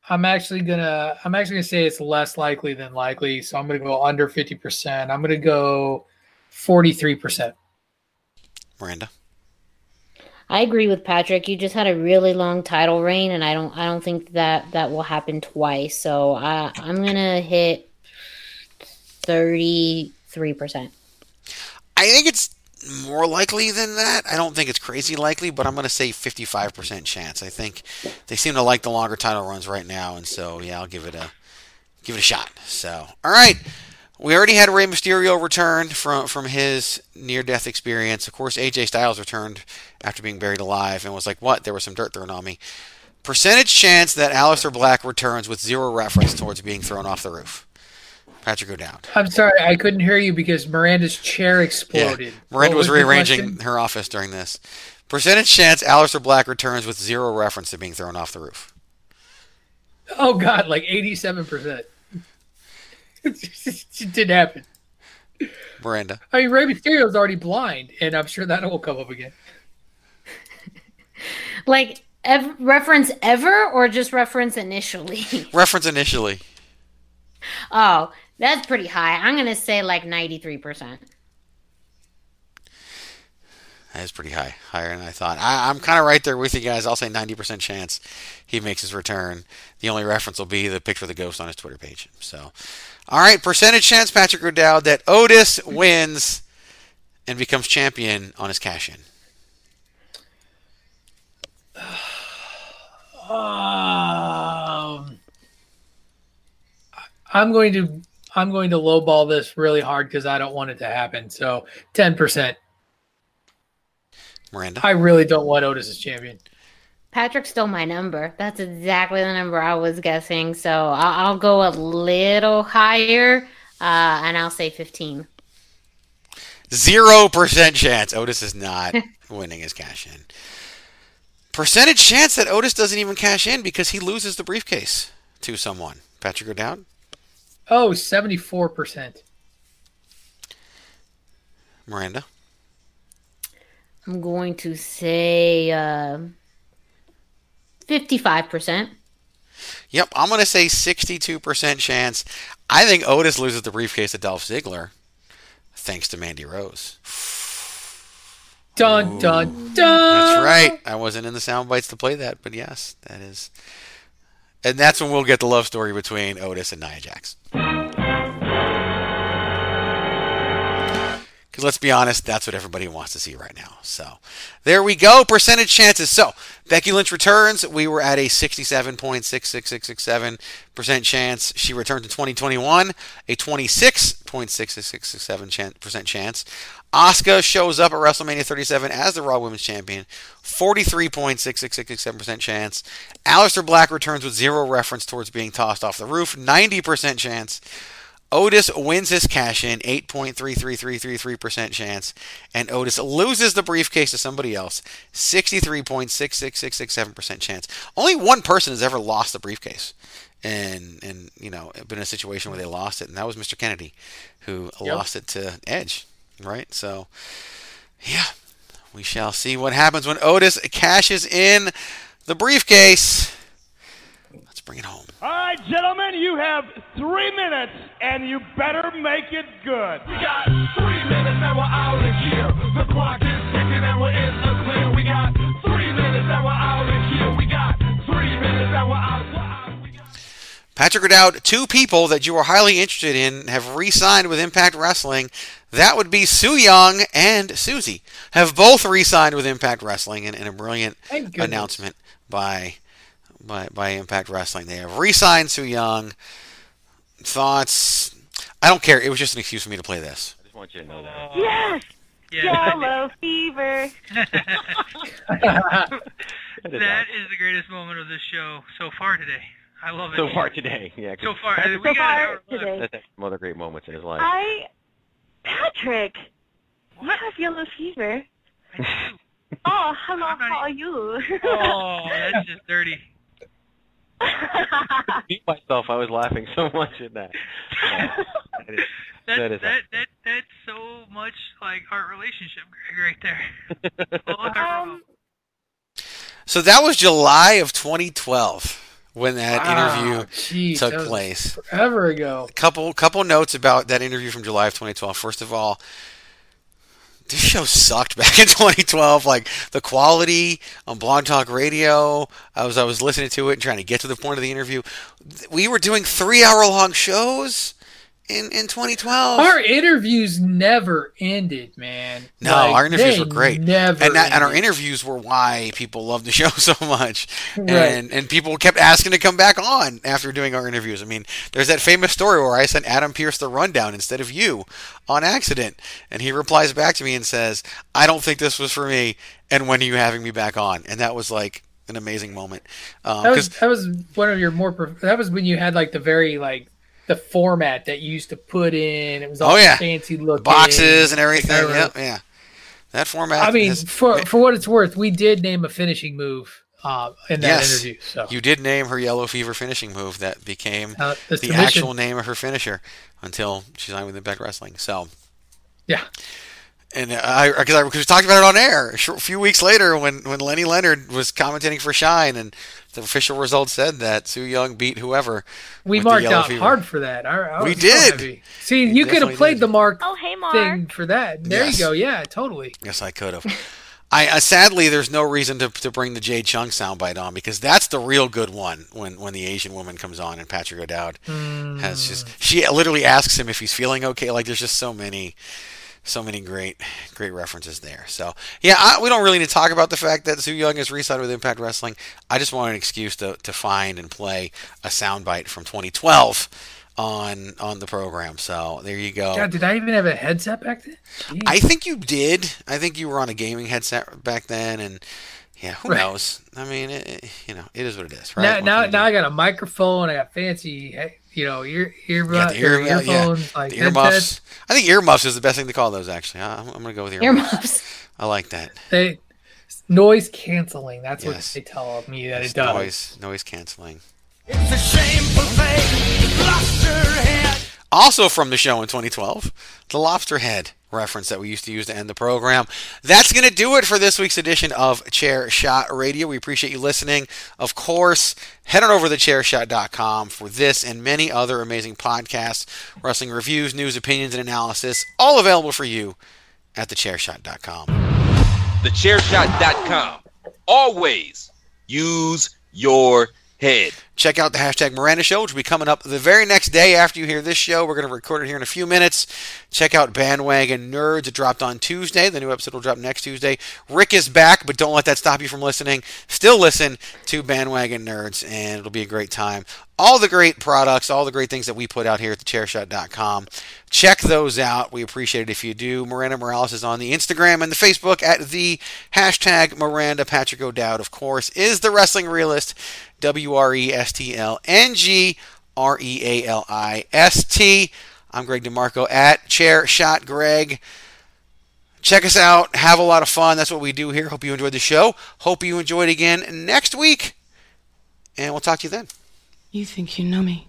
I'm actually gonna I'm actually gonna say it's less likely than likely. So I'm gonna go under fifty percent. I'm gonna go forty three percent. Miranda. I agree with Patrick. You just had a really long title reign, and I don't I don't think that that will happen twice. So I, I'm gonna hit thirty three percent. I think it's more likely than that. I don't think it's crazy likely, but I'm going to say 55% chance. I think they seem to like the longer title runs right now, and so yeah, I'll give it a give it a shot. So, all right. We already had Rey Mysterio return from from his near death experience. Of course, AJ Styles returned after being buried alive and was like, "What? There was some dirt thrown on me." Percentage chance that Aleister Black returns with zero reference towards being thrown off the roof. Patrick O'Dowd. I'm sorry, I couldn't hear you because Miranda's chair exploded. Miranda What was rearranging her office during this. Percentage chance Aleister Black returns with zero reference to being thrown off the roof. Oh God, like eighty-seven percent. it didn't happen. Miranda. I mean, Rey Mysterio's already blind, and I'm sure that will come up again. Like ev- reference ever or just reference initially? Reference initially. oh, that's pretty high. I'm gonna say like ninety three percent. That is pretty high, higher than I thought. I, I'm kind of right there with you guys. I'll say 90% chance he makes his return. The only reference will be the picture of the ghost on his Twitter page. So, all right, percentage chance, Patrick O'Dowd, that Otis wins and becomes champion on his cash in. Um, I'm going to I'm going to lowball this really hard because I don't want it to happen. So ten percent. Miranda. I really don't want Otis as champion. Patrick stole my number. That's exactly the number I was guessing. So I'll, I'll go a little higher, uh, and I'll say fifteen. Zero percent chance Otis is not winning his cash in. Percentage chance that Otis doesn't even cash in because he loses the briefcase to someone. Patrick O'Dowd. Oh, 74 percent. Miranda. I'm going to say uh, fifty-five percent. Yep, I'm going to say 62% chance. I think Otis loses the briefcase to Dolph Ziggler thanks to Mandy Rose. Dun dun dun. That's right. I wasn't in the sound bites to play that, but yes, that is. And that's when we'll get the love story between Otis and Nia Jax. Because let's be honest, that's what everybody wants to see right now. So there we go. Percentage chances. So Becky Lynch returns. We were at a 67.66667% chance. She returned in 2021, a 26.66667% chance. Asuka shows up at WrestleMania 37 as the Raw Women's Champion, 43.66667% chance. Aleister Black returns with zero reference towards being tossed off the roof, 90% chance. Otis wins his cash in, 8.33333% chance, and Otis loses the briefcase to somebody else, 63.66667% chance. Only one person has ever lost the briefcase and and you know been in a situation where they lost it, and that was Mr. Kennedy, who Yep. lost it to Edge, right? So, yeah, we shall see what happens when Otis cashes in the briefcase. Let's bring it home. All right, gentlemen, you have three minutes, and you better make it good. We got three minutes, and we're out of here. The clock is ticking, and we're in the clear. We got three minutes, and we're out of here. We got three minutes, and we're out. We're out. Patrick O'Dowd, two people that you are highly interested in have re-signed with Impact Wrestling. That would be Su Yung and Susie. Have both re-signed with Impact Wrestling in, in a brilliant announcement by, by by Impact Wrestling. They have re-signed Su Yung. Thoughts? I don't care. It was just an excuse for me to play this. I just want you to know that. Yes. Yeah. Yellow fever. That That is the greatest moment of this show so far today. I love it. So far today, yeah. 'cause So far, Patrick- we got an today. That's some other great moments in his life. I, Patrick, what? you have yellow fever. I do. Oh, hello. How are you? Oh, that's just dirty. Me myself, I was laughing so much at that. Yeah, that is, That, that is that, that, that's so much like our relationship, Greg, right there. Um, So that was July of 2012 when that Wow, interview jeez, took that place. Forever ago. A couple couple notes about that interview from July of 2012. First of all, this show sucked back in 2012. Like the quality on Blog Talk Radio, I was I was listening to it and trying to get to the point of the interview. We were doing three hour long shows in in 2012. Our interviews never ended, man. No, Like, our interviews were great, Never and that, and our interviews were why people loved the show so much, Right. and and people kept asking to come back on after doing our interviews. I mean, there's that famous story where I sent Adam Pearce the rundown instead of you on accident, and he replies back to me and says, "I don't think this was for me, and when are you having me back on?" And that was like an amazing moment. Um, That was that was one of your more. That was when you had like the very like the format that you used to put in. It was all oh yeah, fancy looking boxes and everything. Yep, yeah. That format. I mean, has- for for what it's worth, we did name a finishing move uh, in that yes, interview. So you did name her yellow fever finishing move that became Uh, the the actual name of her finisher until she signed with Impact Wrestling. So yeah, and I because I because we talked about it on air a short, few weeks later when when Lenny Leonard was commentating for Shine and the official results said that Su Yung beat whoever. we marked yellow out fever. hard for that. I, I We was so did. happy. See, We you could have played did. the mark oh, hey, Mark. thing for that. There Yes. you go. Yeah, totally. Yes, I could have. I uh, sadly there's no reason to, to bring the Jade Chung soundbite on because that's the real good one when when the Asian woman comes on and Patrick O'Dowd has just she literally asks him if he's feeling okay. Like there's just so many so many great great references there. So yeah, I, we don't really need to talk about the fact that Su Yung is re-signed with Impact Wrestling. I just want an excuse to to find and play a soundbite from 2012 on on the program. So there you go. God, did I even have a headset back then? Jeez. I think you did. I think you were on a gaming headset back then, and yeah, who Right. knows? I mean, it, you know, it is what it is, right? now, now, now I got a microphone. I got fancy, you know, ear ear, do? Got the ear, or yeah, yeah, earphones, like the earmuffs. headsets. I think earmuffs is the best thing to call those. Actually, I- I'm, I'm going to go with earmuffs. Earmuffs. I like that. They noise canceling. That's Yes. what they tell me that It's it does. noise noise canceling. It's a shameful fate. Lost her head. Also from the show in 2012, the Lobster Head reference that we used to use to end the program. That's going to do it for this week's edition of Chairshot Radio. We appreciate you listening. Of course, head on over to thechairshot.com for this and many other amazing podcasts, wrestling reviews, news, opinions, and analysis, all available for you at thechairshot.com. TheChairShot.com. Always use your head. Check out the hashtag Miranda Show, which will be coming up the very next day after you hear this show. We're going to record it here in a few minutes. Check out Bandwagon Nerds. It dropped on Tuesday. The new episode will drop next Tuesday. Rick is back, but don't let that stop you from listening. Still listen to Bandwagon Nerds, and it'll be a great time. All the great products, all the great things that we put out here at thechairshot.com. Check those out. We appreciate it if you do. Miranda Morales is on the Instagram and the Facebook at the hashtag Miranda. Patrick O'Dowd, of course, is the wrestling realist. W R E S T L N G R E A L I S T. I'm Greg DeMarco at Chair Shot Greg. Check us out. Have a lot of fun. That's what we do here. Hope you enjoyed the show. Hope you enjoy it again next week. And we'll talk to you then. You think you know me?